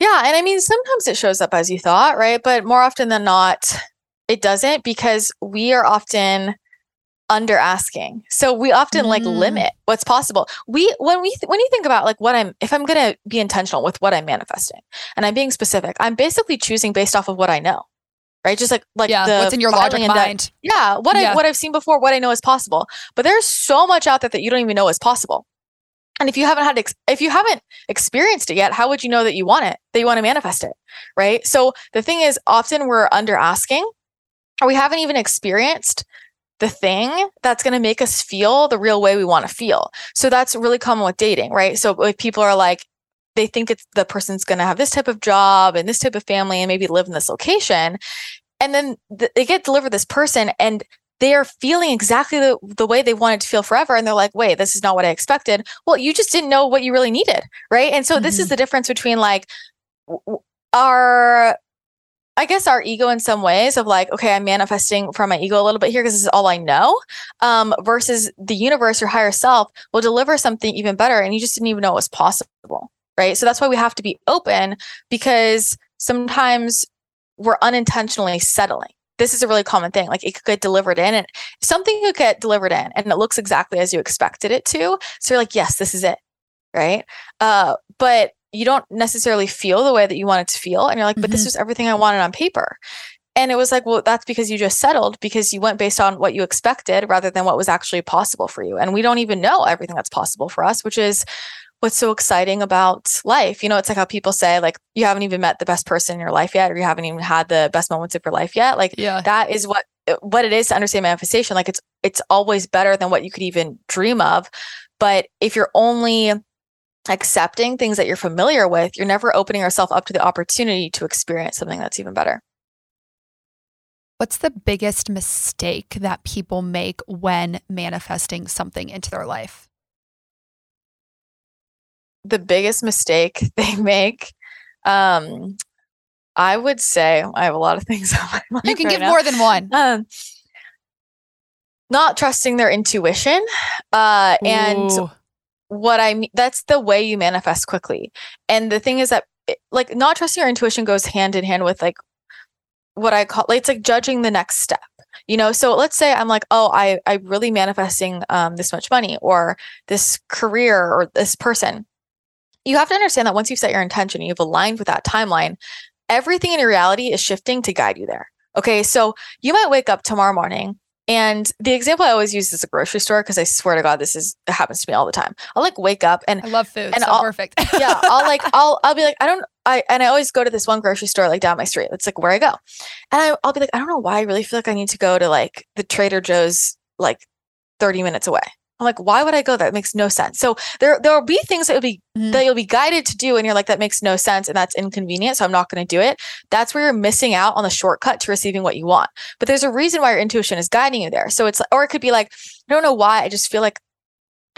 Yeah. And I mean, sometimes it shows up as you thought, right? But more often than not, it doesn't because we are often under asking. So we often mm. like limit what's possible. We when we th- when you think about like what I'm if I'm going to be intentional with what I'm manifesting and I'm being specific, I'm basically choosing based off of what I know right? Just like like yeah, what's in your logic mind. yeah, what yeah. I what I've seen before, what I know is possible. But there's so much out there that you don't even know is possible. And if you haven't had ex- if you haven't experienced it yet, how would you know that you want it? That you want to manifest it, right? So the thing is, often we're under asking or we haven't even experienced the thing that's going to make us feel the real way we want to feel. So that's really common with dating, right? So if people are like, they think it's the person's going to have this type of job and this type of family and maybe live in this location. And then th- they get delivered this person and they are feeling exactly the, the way they wanted to feel forever. And they're like, wait, this is not what I expected. Well, you just didn't know what you really needed. Right. And so mm-hmm. this is mm-hmm. the difference between like our I guess our ego in some ways of like, okay, I'm manifesting from my ego a little bit here because this is all I know, um, versus the universe, your higher self will deliver something even better. And you just didn't even know it was possible. Right. So that's why we have to be open because sometimes we're unintentionally settling. This is a really common thing. Like it could get delivered in and something could get delivered in and it looks exactly as you expected it to. So you're like, yes, this is it. Right. Uh, but you don't necessarily feel the way that you want it to feel. And you're like, but mm-hmm. this was everything I wanted on paper. And it was like, well, that's because you just settled because you went based on what you expected rather than what was actually possible for you. And we don't even know everything that's possible for us, which is what's so exciting about life. You know, it's like how people say, like, you haven't even met the best person in your life yet, or you haven't even had the best moments of your life yet. Like, yeah. that is what what it is to understand manifestation. Like, it's it's always better than what you could even dream of. But if you're only accepting things that you're familiar with, you're never opening yourself up to the opportunity to experience something that's even better. What's the biggest mistake that people make when manifesting something into their life? The biggest mistake (laughs) they make, um, I would say, I have a lot of things (laughs) on my mind. You can right give now. more than one. Um, not trusting their intuition uh, and what I mean, that's the way you manifest quickly. And the thing is that, like, not trusting your intuition goes hand in hand with like what I call like, it's like judging the next step. You know, so let's say I'm like, oh, I I really manifesting um, this much money or this career or this person. You have to understand that once you've set your intention, you've aligned with that timeline, everything in your reality is shifting to guide you there. Okay, so you might wake up tomorrow morning and the example I always use is a grocery store because I swear to God, this is it happens to me all the time. I'll like wake up and I love food. And so I'll, perfect. (laughs) yeah. I'll like (laughs) I'll I'll be like, I don't I and I always go to this one grocery store like down my street. It's like where I go. And I, I'll be like, I don't know why I really feel like I need to go to like the Trader Joe's like 30 minutes away. I'm like, why would I go there? It makes no sense. So there there will be things that will be mm-hmm. that you'll be guided to do, and you're like, that makes no sense, and that's inconvenient. So I'm not going to do it. That's where you're missing out on the shortcut to receiving what you want. But there's a reason why your intuition is guiding you there. So it's or it could be like, I don't know why. I just feel like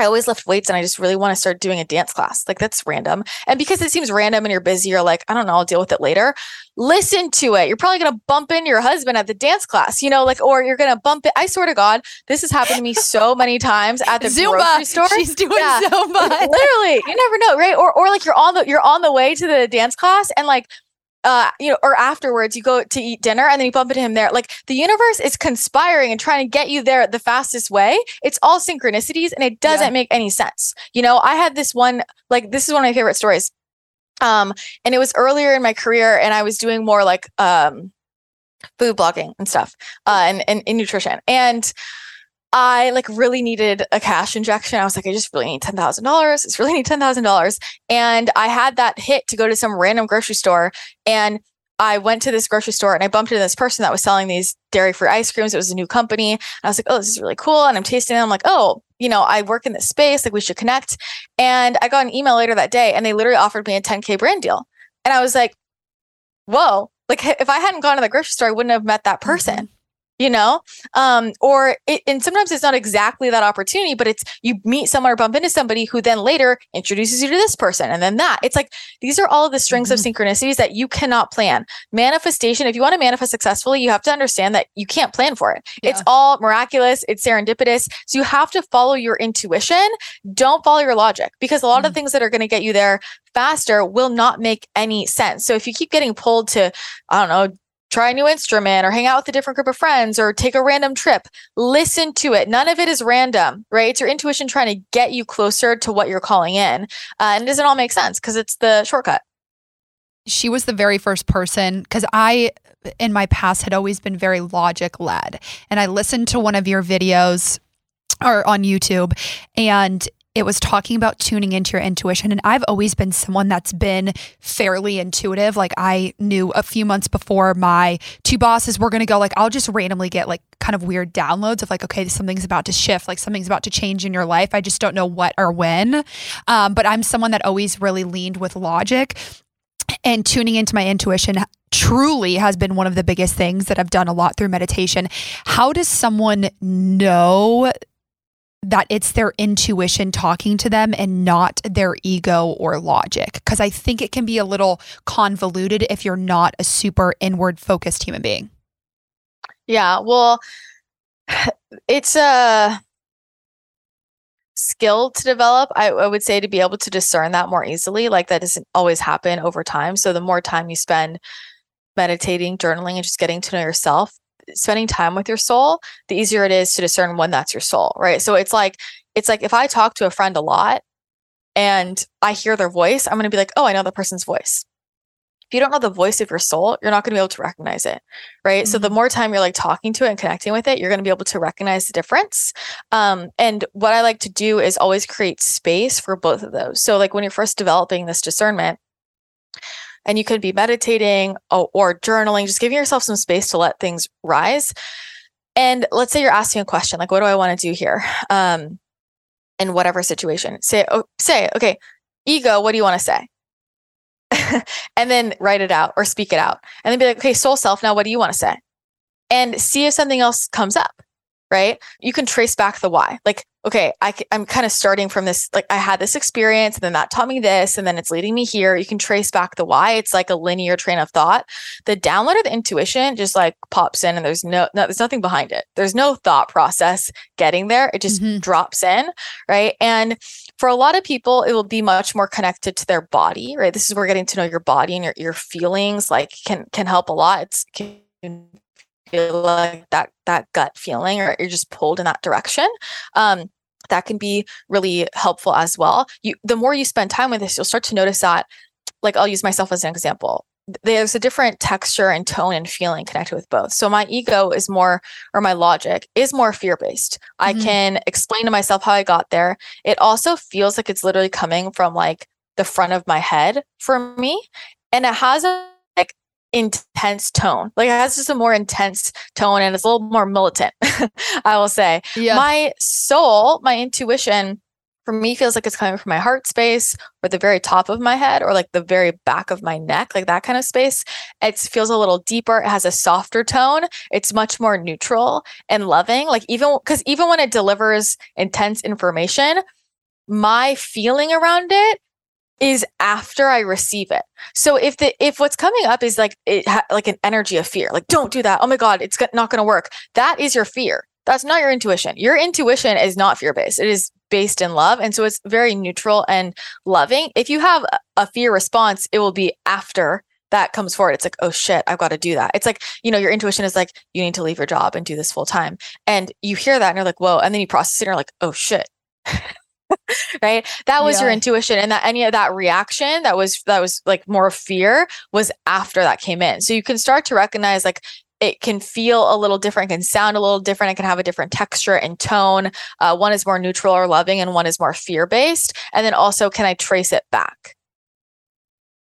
I always lift weights and I just really want to start doing a dance class. Like that's random. And because it seems random and you're busy, you're like, I don't know, I'll deal with it later. Listen to it. You're probably going to bump into your husband at the dance class, you know, like, or you're going to bump it. I swear to God, this has happened to me so (laughs) many times at the Zumba. grocery store. (laughs) She's doing yeah. Zumba. Literally, you never know, right? Or, or like you're on the, you're on the way to the dance class and like uh, you know, or afterwards you go to eat dinner and then you bump into him there. Like the universe is conspiring and trying to get you there the fastest way. It's all synchronicities and it doesn't yeah. make any sense. You know, I had this one, like, this is one of my favorite stories. Um, and it was earlier in my career and I was doing more like, um, food blogging and stuff, uh, and, and, and nutrition. And, I like really needed a cash injection. I was like, I just really need ten thousand dollars. It's really need ten thousand dollars, and I had that hit to go to some random grocery store, and I went to this grocery store and I bumped into this person that was selling these dairy free ice creams. It was a new company. And I was like, oh, this is really cool. And I'm tasting them. I'm like, oh, you know, I work in this space. Like, we should connect. And I got an email later that day and they literally offered me a 10K brand deal. And I was like, whoa, like if I hadn't gone to the grocery store, I wouldn't have met that person. Mm-hmm you know um or it, and sometimes it's not exactly that opportunity but it's you meet someone or bump into somebody who then later introduces you to this person and then that it's like these are all of the strings mm-hmm. of synchronicities that you cannot plan manifestation if you want to manifest successfully you have to understand that you can't plan for it yeah. it's all miraculous it's serendipitous so you have to follow your intuition don't follow your logic because a lot mm-hmm. of things that are going to get you there faster will not make any sense. So if you keep getting pulled to, I don't know, try a new instrument or hang out with a different group of friends or take a random trip. Listen to it. None of it is random, right? It's your intuition trying to get you closer to what you're calling in. Uh, and it doesn't all make sense because it's the shortcut. She was the very first person because I, in my past, had always been very logic led. And I listened to one of your videos or on YouTube and it was talking about tuning into your intuition. And I've always been someone that's been fairly intuitive. Like I knew a few months before my two bosses were going to go, like, I'll just randomly get like kind of weird downloads of like, okay, something's about to shift, like something's about to change in your life. I just don't know what or when. Um, but I'm someone that always really leaned with logic and tuning into my intuition truly has been one of the biggest things that I've done a lot through meditation. How does someone know that it's their intuition talking to them and not their ego or logic. Because I think it can be a little convoluted if you're not a super inward focused human being. Yeah. Well, (sighs) it's a skill to develop. I, I, would say to be able to discern that more easily. Like that doesn't always happen over time. So the more time you spend meditating, journaling, and just getting to know yourself, spending time with your soul, the easier it is to discern when that's your soul, right? So it's like it's like if I talk to a friend a lot and I hear their voice, I'm going to be like, "Oh, I know the person's voice." If you don't know the voice of your soul, you're not going to be able to recognize it, right? Mm-hmm. So the mm-hmm. more time you're like talking to it and connecting with it, you're going to be able to recognize the difference. Um, and what I like to do is always create space for both of those. So like when you're first developing this discernment, and you could be meditating or, or journaling, just giving yourself some space to let things rise. And let's say you're asking a question like, what do I want to do here? Um, in whatever situation. Say, oh, say, okay, ego, what do you want to say? (laughs) and then write it out or speak it out. And then be like, okay, soul self, now what do you want to say? And see if something else comes up right? You can trace back the why. Like, okay, I, I'm kind of starting from this, like, I had this experience and then that taught me this, and then it's leading me here. You can trace back the why. It's like a linear train of thought. The download of the intuition just like pops in and there's no, no there's nothing behind it. There's no thought process getting there. It just mm-hmm. drops in, right? And for a lot of people, it will be much more connected to their body, right? This is where getting to know your body and your, your feelings like can can help a lot. It's can feel like that that gut feeling or you're just pulled in that direction um, that can be really helpful as well you the more you spend time with this you'll start to notice that like i'll use myself as an example there's a different texture and tone and feeling connected with both. So my ego is more, or my logic is more fear based. Mm-hmm. I can explain to myself how I got there. It also feels like it's literally coming from like the front of my head for me. And it has a intense tone. Like it has just a more intense tone and it's a little more militant, (laughs) I will say. Yeah. My soul, my intuition for me feels like it's coming from my heart space or the very top of my head or like the very back of my neck, like that kind of space. It feels a little deeper. It has a softer tone. It's much more neutral and loving. Like even because even when it delivers intense information, my feeling around it is after I receive it. So if the if what's coming up is like it ha- like an energy of fear, like don't do that. Oh my god, it's not going to work. That is your fear. That's not your intuition. Your intuition is not fear based. It is based in love, and so it's very neutral and loving. If you have a fear response, it will be after that comes forward. It's like, oh shit, I've got to do that. It's like, you know, your intuition is like, you need to leave your job and do this full time. And you hear that and you're like, whoa. And then you process it and you're like, oh shit. (laughs) (laughs) right? That was yeah. your intuition and that any of that reaction that was that was like more fear was after that came in. So you can start to recognize like it can feel a little different can sound a little different it can have a different texture and tone. Uh, one is more neutral or loving and one is more fear based and then also can i trace it back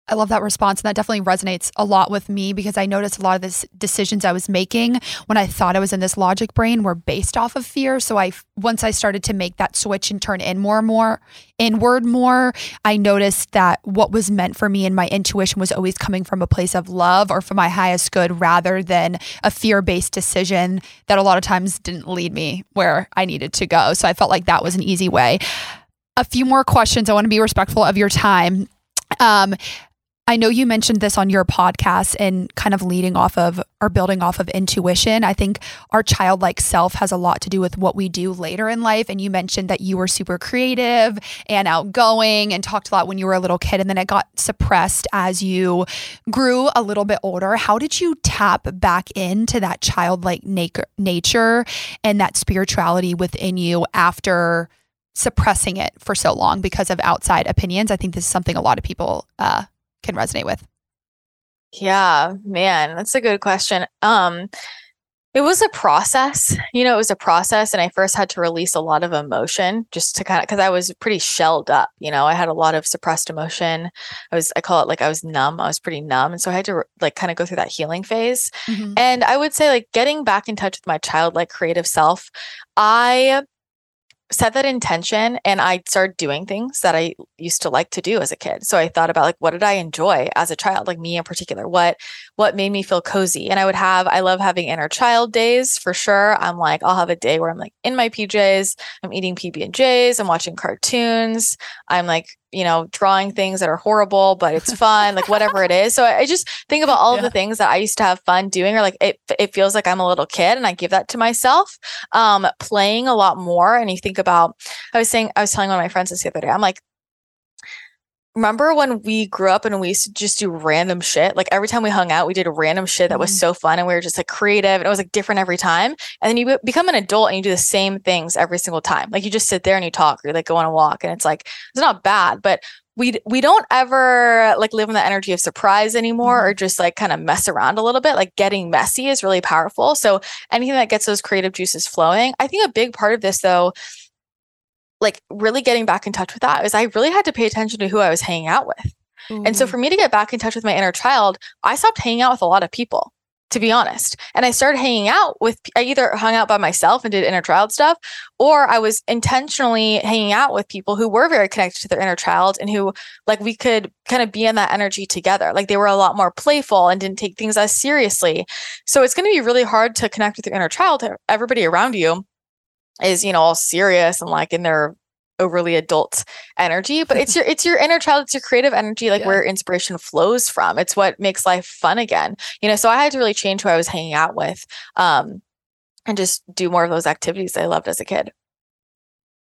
I love that response. And that definitely resonates a lot with me because I noticed a lot of the decisions I was making when I thought I was in this logic brain were based off of fear. So I, once I started to make that switch and turn in more and more inward more, I noticed that what was meant for me and my intuition was always coming from a place of love or from my highest good rather than a fear based decision that a lot of times didn't lead me where I needed to go. So I felt like that was an easy way. A few more questions. I want to be respectful of your time. Um, I know you mentioned this on your podcast and kind of leading off of or building off of intuition. I think our childlike self has a lot to do with what we do later in life. And you mentioned that you were super creative and outgoing and talked a lot when you were a little kid, and then it got suppressed as you grew a little bit older. How did you tap back into that childlike nature and that spirituality within you after? suppressing it for so long because of outside opinions. I think this is something a lot of people uh, can resonate with? Yeah, man, that's a good question. Um It was a process. You know, it was a process. And I first had to release a lot of emotion just to kind of, because I was pretty shelled up. You know, I had a lot of suppressed emotion. I was, I call it like I was numb. I was pretty numb. And so I had to like kind of go through that healing phase. Mm-hmm. And I would say, like, getting back in touch with my childlike creative self, I set that intention and I started doing things that I used to like to do as a kid. So I thought about like what did I enjoy as a child, like me in particular, what what made me feel cozy. And I would have I love having inner child days for sure. I'm like I'll have a day where I'm like in my PJs, I'm eating PB and J's, I'm watching cartoons, I'm like you know, drawing things that are horrible, but it's fun, like whatever it is. So I, I just think about all yeah. of the things that I used to have fun doing, or like it, it feels like I'm a little kid and I give that to myself. Um, playing a lot more. And you think about, I was saying, I was telling one of my friends this the other day, I'm like, remember when we grew up and we used to just do random shit? Like every time we hung out, we did a random shit that was mm-hmm. so fun and we were just like creative and it was like different every time. And then you become an adult and you do the same things every single time. Like you just sit there and you talk or you like go on a walk and it's like, it's not bad, but we we don't ever like live in the energy of surprise anymore mm-hmm. or just like kind of mess around a little bit like getting messy is really powerful so anything that gets those creative juices flowing i think a big part of this though like really getting back in touch with that is I really had to pay attention to who I was hanging out with. Mm-hmm. And so for me to get back in touch with my inner child, I stopped hanging out with a lot of people, to be honest. And I started hanging out with, I either hung out by myself and did inner child stuff, or I was intentionally hanging out with people who were very connected to their inner child and who, like, we could kind of be in that energy together. Like, they were a lot more playful and didn't take things as seriously. So it's going to be really hard to connect with your inner child, everybody around you is you know all serious and like in their overly adult energy but it's (laughs) your it's your inner child it's your creative energy like yeah. where inspiration flows from it's what makes life fun again you know so i had to really change who i was hanging out with um and just do more of those activities i loved as a kid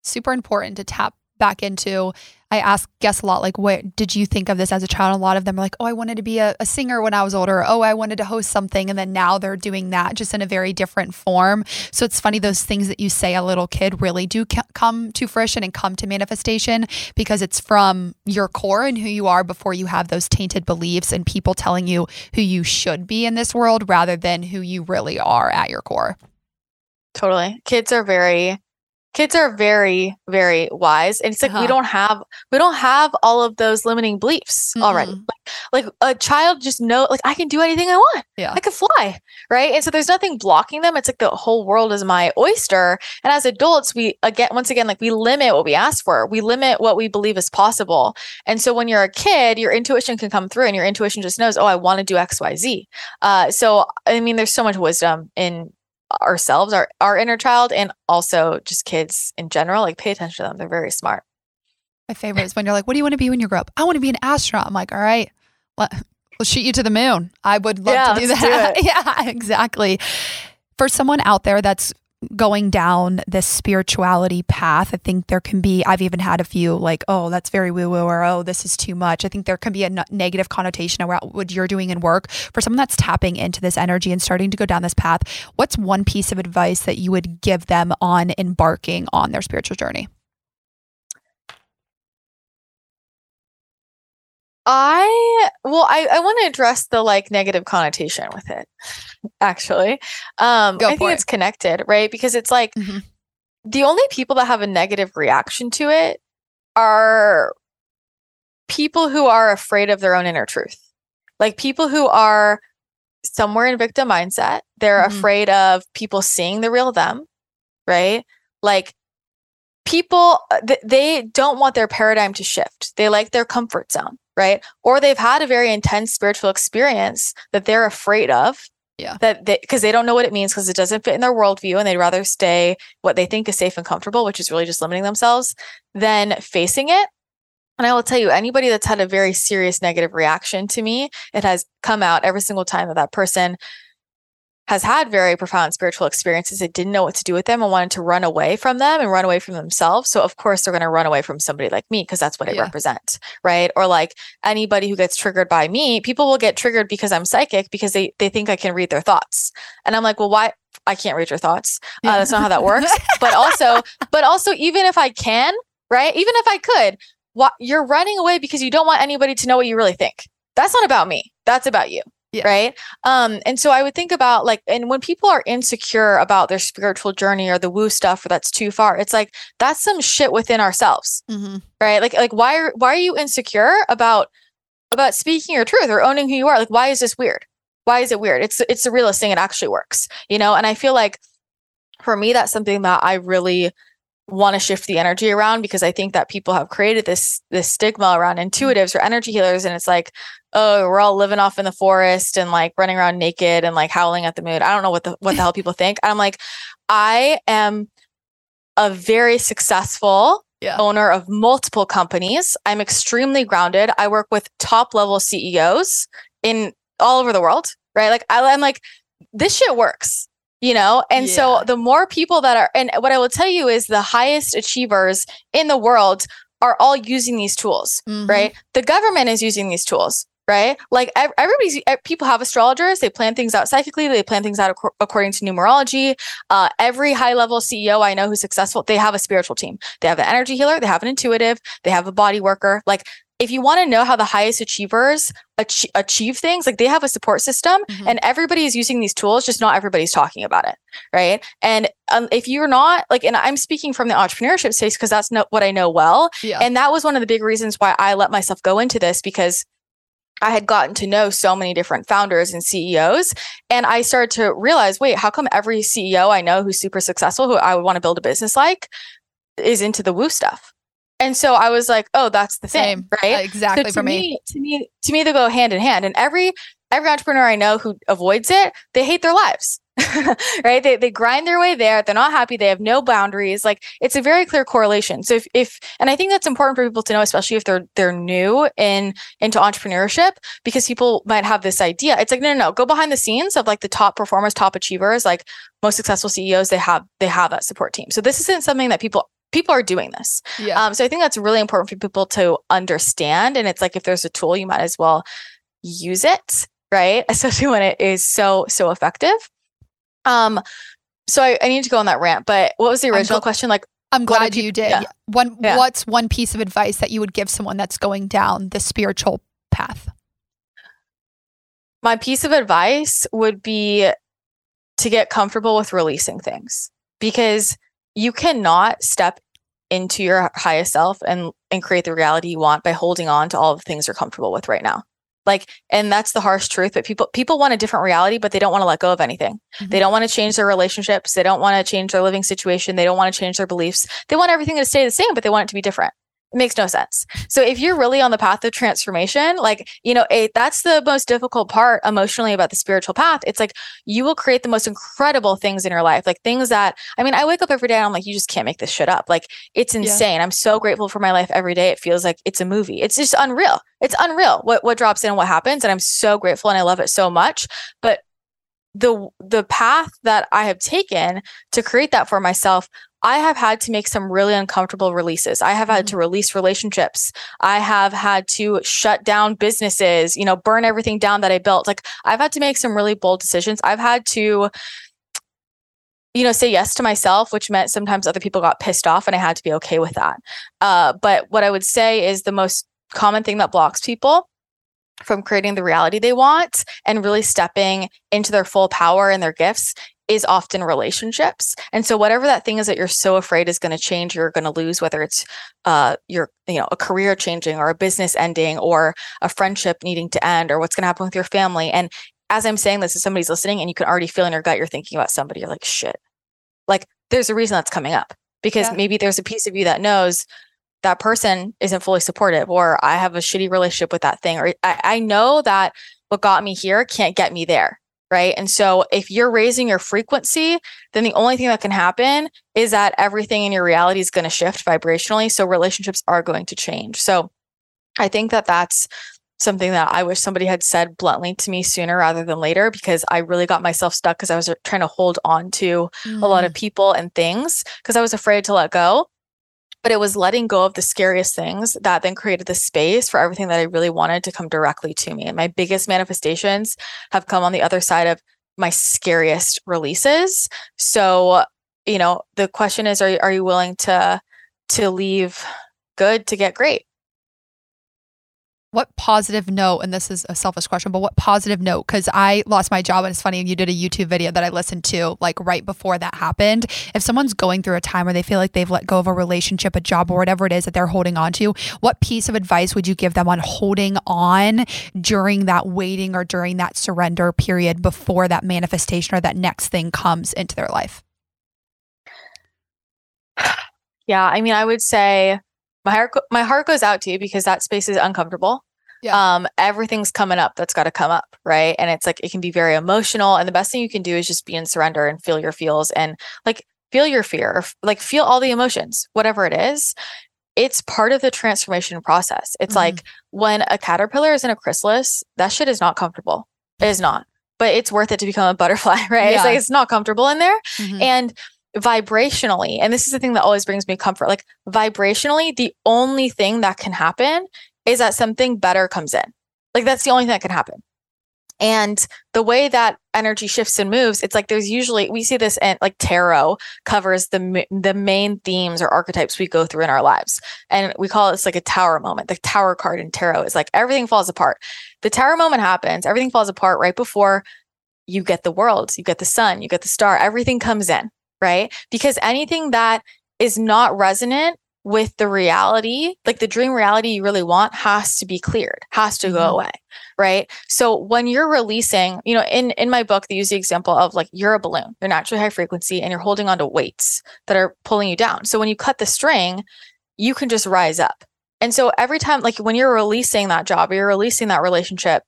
super important to tap back into I ask guests a lot, like, what did you think of this as a child? a lot of them are like, oh, I wanted to be a, a, singer when I was older. Oh, I wanted to host something. And then now they're doing that just in a very different form. So it's funny, those things that you say a little kid really do come to fruition and come to manifestation because it's from your core and who you are before you have those tainted beliefs and people telling you who you should be in this world rather than who you really are at your core. Totally. Kids are very kids are very very wise and it's like uh-huh. we don't have we don't have all of those limiting beliefs mm-hmm. already like, like, a child just know like i can do anything i want. Yeah. I can fly right? And so there's nothing blocking them. It's like the whole world is my oyster. And as adults we again once again like we limit what we ask for. We limit what we believe is possible. And so when you're a kid your intuition can come through and your intuition just knows oh i want to do xyz uh, so i mean there's so much wisdom in ourselves, our our inner child, and also just kids in general. Like pay attention to them; they're very smart. My favorite is when you're like, "What do you want to be when you grow up?" I want to be an astronaut. I'm like, "All right, well, (laughs) we'll shoot you to the moon." I would love yeah, to do that. Do (laughs) yeah, exactly. For someone out there that's going down this spirituality path. I think there can be, I've even had a few like, oh, that's very woo woo, or oh, this is too much. I think there can be a n- negative connotation around what you're doing in work. For someone that's tapping into this energy and starting to go down this path, what's one piece of advice that you would give them on embarking on their spiritual journey? I well, I, I want to address the like negative connotation with it. Actually, um, Go I think it. it's connected, right? Because it's like mm-hmm. the only people that have a negative reaction to it are people who are afraid of their own inner truth, like people who are somewhere in victim mindset. They're mm-hmm. afraid of people seeing the real them, right? Like people, uh, they don't want their paradigm to shift. They like their comfort zone right? Or they've had a very intense spiritual experience that they're afraid of. Yeah. That they because they don't know what it means because it doesn't fit in their worldview and they'd rather stay what they think is safe and comfortable, which is really just limiting themselves, than facing it. And I will tell you, anybody that's had a very serious negative reaction to me, it has come out every single time that that person has had very profound spiritual experiences that didn't know what to do with them and wanted to run away from them and run away from themselves. So of course they're going to run away from somebody like me because that's what I represent, right? Or like anybody who gets triggered by me, people will get triggered because I'm psychic because they they think I can read their thoughts. And I'm like, "Well, why I can't read your thoughts. Uh, that's not how that (laughs) works. but also, but also, even if I can, right? Even if I could, what you're running away because you don't want anybody to know what you really think. That's not about me. That's about you Yeah. Right. Um, and so I would think about like, and when people are insecure about their spiritual journey or the woo stuff or that's too far, it's like that's some shit within ourselves. Mm-hmm. Right. Like, like why are why are you insecure about about speaking your truth or owning who you are? Like, why is this weird? Why is it weird? It's it's the realest thing. It actually works, you know. And I feel like for me, that's something that I really want to shift the energy around because I think that people have created this this stigma around mm-hmm. intuitives or energy healers, and it's like, oh, we're all living off in the forest and like running around naked and like howling at the moon. I don't know what the what the hell (laughs) people think. I'm like, I am a very successful yeah. owner of multiple companies. I'm extremely grounded. I work with top level CEOs in all over the world, right? Like I, I'm like, this shit works you know? And yeah. so the more people that are and what i will tell you is the highest achievers in the world are all using these tools mm-hmm. right? The government is using these tools right? Like everybody's people have astrologers they plan things out psychically they plan things out according to numerology. Uh, every high level ceo i know who's successful they have a spiritual team. They have an energy healer they have an intuitive they have a body worker. Like if you want to know how the highest achievers ach- achieve things, like they have a support system mm-hmm. and everybody is using these tools, just not everybody's talking about it. Right. And um, if you're not like, and I'm speaking from the entrepreneurship space because that's not what I know well. Yeah. And that was one of the big reasons why I let myself go into this because I had gotten to know so many different founders and CEOs. And I started to realize wait, how come every CEO I know who's super successful, who I would want to build a business like, is into the woo stuff? And so I was like, oh, that's the Same. thing, right? Uh, exactly so for me. me. To me, to me, they go hand in hand. And every every entrepreneur I know who avoids it, they hate their lives. (laughs) right? They they grind their way there. They're not happy. They have no boundaries. Like it's a very clear correlation. So if if and I think that's important for people to know, especially if they're they're new in into entrepreneurship, because people might have this idea. It's like no, no, no. Go behind the scenes of like the top performers, top achievers, like most successful CEOs. They have they have that support team. So this isn't something that people people are doing this. Yeah. Um, so I think that's really important for people to understand. And it's like if there's a tool, you might as well use it, right? (laughs) Especially when it is so so effective. Um, so I, I need to go on that rant. But what was the original gl- question? Like, I'm glad you did. Yeah. One, yeah. what's one piece of advice that you would give someone that's going down the spiritual path? My piece of advice would be to get comfortable with releasing things because you cannot step into your highest self and and create the reality you want by holding on to all the things you're comfortable with right now. Like and that's the harsh truth but people people want a different reality but they don't want to let go of anything. Mm-hmm. they don't want to change their relationships. They don't want to change their living situation. They don't want to change their beliefs. They want everything to stay the same but they want it to be different it makes no sense. So if you're really on the path of transformation, like, you know, it, that's the most difficult part emotionally about the spiritual path. It's like you will create the most incredible things in your life, like things that, I mean, I wake up every day and I'm like, you just can't make this shit up. Like, it's insane. Yeah. I'm so grateful for my life every day. It feels like it's a movie. It's just unreal. It's unreal what, what drops in and what happens. And I'm so grateful and I love it so much. But the the path that I have taken to create that for myself I have had to make some really uncomfortable releases. I have had to mm-hmm. release relationships. I have had to shut down businesses, you know, burn everything down that I built. Like I've had to make some really bold decisions. I've had to you know, say yes to myself, which meant sometimes other people got pissed off and I had to be okay with that. Uh, but what I would say is the most common thing that blocks people from creating the reality they want and really stepping into their full power and their gifts is often relationships. And so whatever that thing is that you're so afraid is going to change, you're going to lose, whether it's uh, your, you know, a career changing or a business ending or a friendship needing to end or what's going to happen with your family. And as I'm saying this, if somebody's listening and you can already feel in your gut, you're thinking about somebody, you're like, shit. Like there's a reason that's coming up because yeah. maybe there's a piece of you that knows that person isn't fully supportive or I have a shitty relationship with that thing or I, I know that what got me here can't get me there right? And so if you're raising your frequency, then the only thing that can happen is that everything in your reality is going to shift vibrationally. So relationships are going to change. So I think that that's something that I wish somebody had said bluntly to me sooner rather than later because I really got myself stuck because I was trying to hold on to mm. a lot of mm. people and things because I was afraid to let go but it was letting go of the scariest things that then created the space for everything that I really wanted to come directly to me. And my biggest manifestations have come on the other side of my scariest releases. So, you know, the question is, are you, are you willing to, to leave good to get great? What positive note, and this is a selfish question, but what positive note? Because I lost my job, and it's funny, and you did a YouTube video that I listened to like right before that happened. If someone's going through a time where they feel like they've let go of a relationship, a job, or whatever it is that they're holding on to, what piece of advice would you give them on holding on during that waiting or during that surrender period before that manifestation or that next thing comes into their life? (sighs) Yeah, I mean, I would say my heart my heart goes out to you because that space is uncomfortable. Yeah. Um, everything's coming up that's got to come up, right? And it's like it can be very emotional. And the best thing you can do is just be in surrender and feel your feels and like feel your fear, like feel all the emotions, whatever it is. It's part of the transformation process. It's mm-hmm. like when a caterpillar is in a chrysalis, that shit is not comfortable. It is not, but it's worth it to become a butterfly, (laughs) right? Yeah. It's like it's not comfortable in there. Mm-hmm. And vibrationally, and this is the thing that always brings me comfort, like vibrationally, the only thing that can happen is that something better comes in. Like that's the only thing that can happen. And the way that energy shifts and moves, it's like there's usually we see this in like tarot covers the the main themes or archetypes we go through in our lives, and we call it like a tower moment. The tower card in tarot is like everything falls apart. The tower moment happens, everything falls apart right before you get the world, you get the sun, you get the star, everything comes in right? Because anything that is not resonant with the reality, like the dream reality you really want, has to be cleared, has to go mm-hmm. away, right? So when you're releasing, you know, in in my book, they use the example of like you're a balloon, you're naturally high frequency, and you're holding onto weights that are pulling you down. So when you cut the string, you can just rise up. And so every time, like when you're releasing that job, or you're releasing that relationship,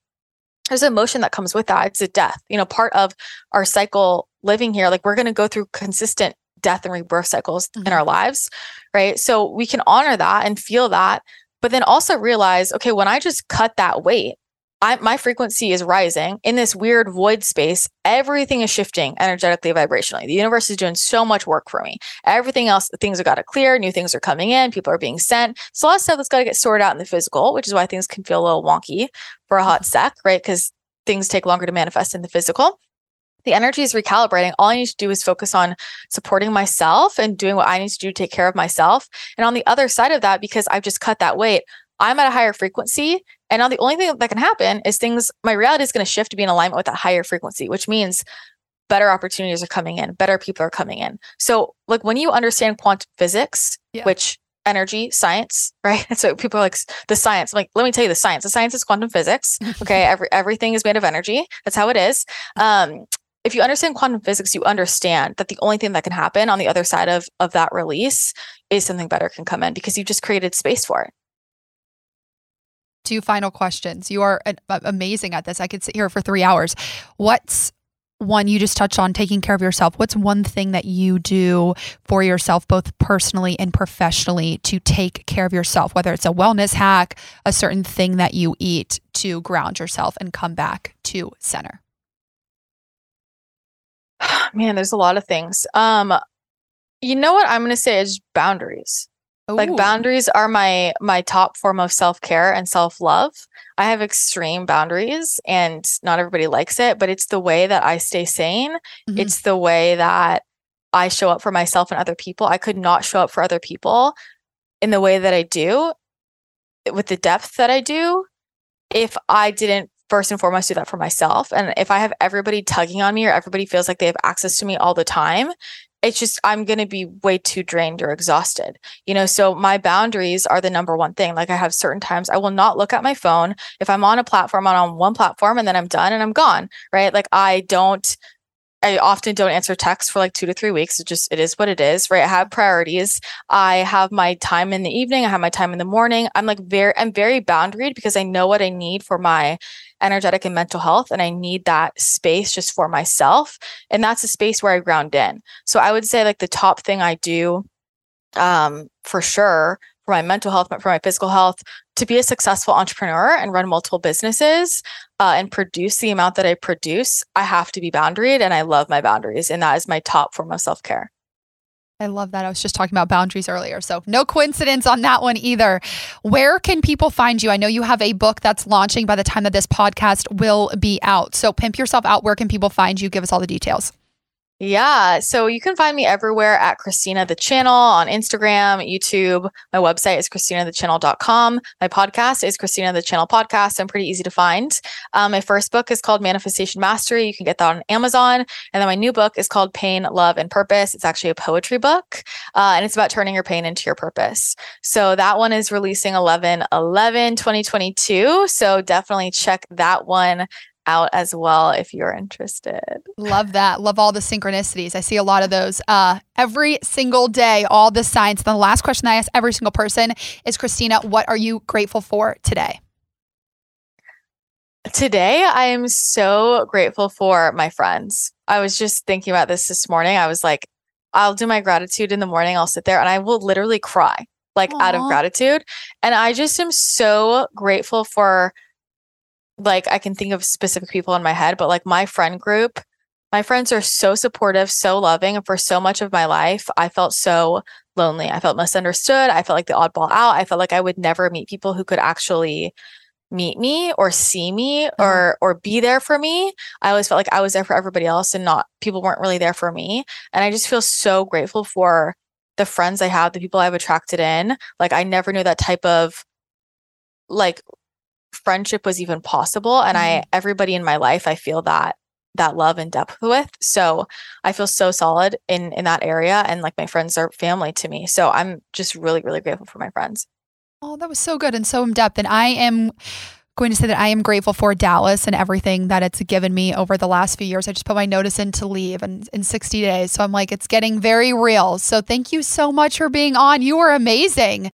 there's an emotion that comes with that. It's a death. You know, part of our cycle living here, like we're going to go through consistent death and rebirth cycles mm-hmm. in our lives, right? So we can honor that and feel that, but then also realize, okay, when I just cut that weight, I, my frequency is rising in this weird void space. Everything is shifting energetically, vibrationally. The universe is doing so much work for me. Everything else, things have got to clear. New things are coming in. People are being sent. So a lot of stuff that's got to get sorted out in the physical, which is why things can feel a little wonky for a hot mm-hmm. sec, right? Because things take longer to manifest in the physical the energy is recalibrating. All I need to do is focus on supporting myself and doing what I need to do to take care of myself. And on the other side of that, because I've just cut that weight, I'm at a higher frequency. And now the only thing that can happen is things, my reality is going to shift to be in alignment with that higher frequency, which means better opportunities are coming in, better people are coming in. So, like when you understand quantum physics, yeah. which energy science, (laughs) right? So people are like the science. I'm like, let me tell you the science. The science is quantum physics. (laughs) Okay, every everything is made of energy. That's how it is. Um, if you understand quantum physics, you understand that the only thing that can happen on the other side of of that release is something better can come in because you just created space for it. Two final questions. You are amazing at this. I could sit here for three hours. What's one you just touched on taking care of yourself? What's one thing that you do for yourself, both personally and professionally, to take care of yourself? Whether it's a wellness hack, a certain thing that you eat to ground yourself and come back to center. (sighs) Man, there's a lot of things. Um, you know what I'm going to say is boundaries. Ooh. Like boundaries are my my top form of self-care and self-love. I have extreme boundaries and not everybody likes it, but it's the way that I stay sane. Mm-hmm. It's the way that I show up for myself and other people. I could not show up for other people in the way that I do with the depth that I do if I didn't first and foremost do that for myself. And if I have everybody tugging on me or everybody feels like they have access to me all the time, it's just I'm going to be way too drained or exhausted. You know, so my boundaries are the number one thing. Like I have certain times I will not look at my phone. If I'm on a platform, I'm on one platform and then I'm done and I'm gone, right? Like I don't I often don't answer texts for like two to three weeks. It just, it is what it is, right? I have priorities. I have my time in the evening. I have my time in the morning. I'm like very, I'm very boundaried because I know what I need for my energetic and mental health. And I need that space just for myself. And that's a space where I ground in. So I would say like the top thing I do um, for sure for my mental health, but for my physical health, to be a successful entrepreneur and run multiple businesses uh, and produce the amount that I produce, I have to be boundaried. And I love my boundaries. And that is my top form of self care. I love that. I was just talking about boundaries earlier. So, no coincidence on that one either. Where can people find you? I know you have a book that's launching by the time that this podcast will be out. So, Pimp Yourself Out, where can people find you? Give us all the details. Yeah. So you can find me everywhere at Christina the Channel on Instagram, YouTube. My website is ChristinaTheChannel.com. My podcast is Christina the Channel Podcast. I'm pretty easy to find. Um, my first book is called Manifestation Mastery. You can get that on Amazon. And then my new book is called Pain, Love, and Purpose. It's actually a poetry book. Uh, and it's about turning your pain into your purpose. So that one is releasing 11 11 2022. So definitely check that one out as well if you're interested. Love that. Love all the synchronicities. I see a lot of those uh, every single day, all the signs. the last question I ask every single person is Christina, what are you grateful for today? Today, I am so grateful for my friends. I was just thinking about this this morning. I was like, I'll do my gratitude in the morning. I'll sit there and I will literally cry like Aww. out of gratitude. And I just am so grateful for like I can think of specific people in my head, but like my friend group, my friends are so supportive, so loving. And for so much of my life, I felt so lonely. I felt misunderstood. I felt like the oddball out. I felt like I would never meet people who could actually meet me or see me mm-hmm. or or be there for me. I always felt like I was there for everybody else and not people weren't really there for me. And I just feel so grateful for the friends I have, the people I've attracted in. Like I never knew that type of like friendship was even possible and mm-hmm. i everybody in my life i feel that that love and depth with so i feel so solid in in that area and like my friends are family to me so i'm just really really grateful for my friends oh that was so good and so in depth and i am going to say that I am grateful for Dallas and everything that it's given me over the last few years. I just put my notice in to leave and in 60 days. So I'm like, it's getting very real. So thank you so much for being on. You are amazing.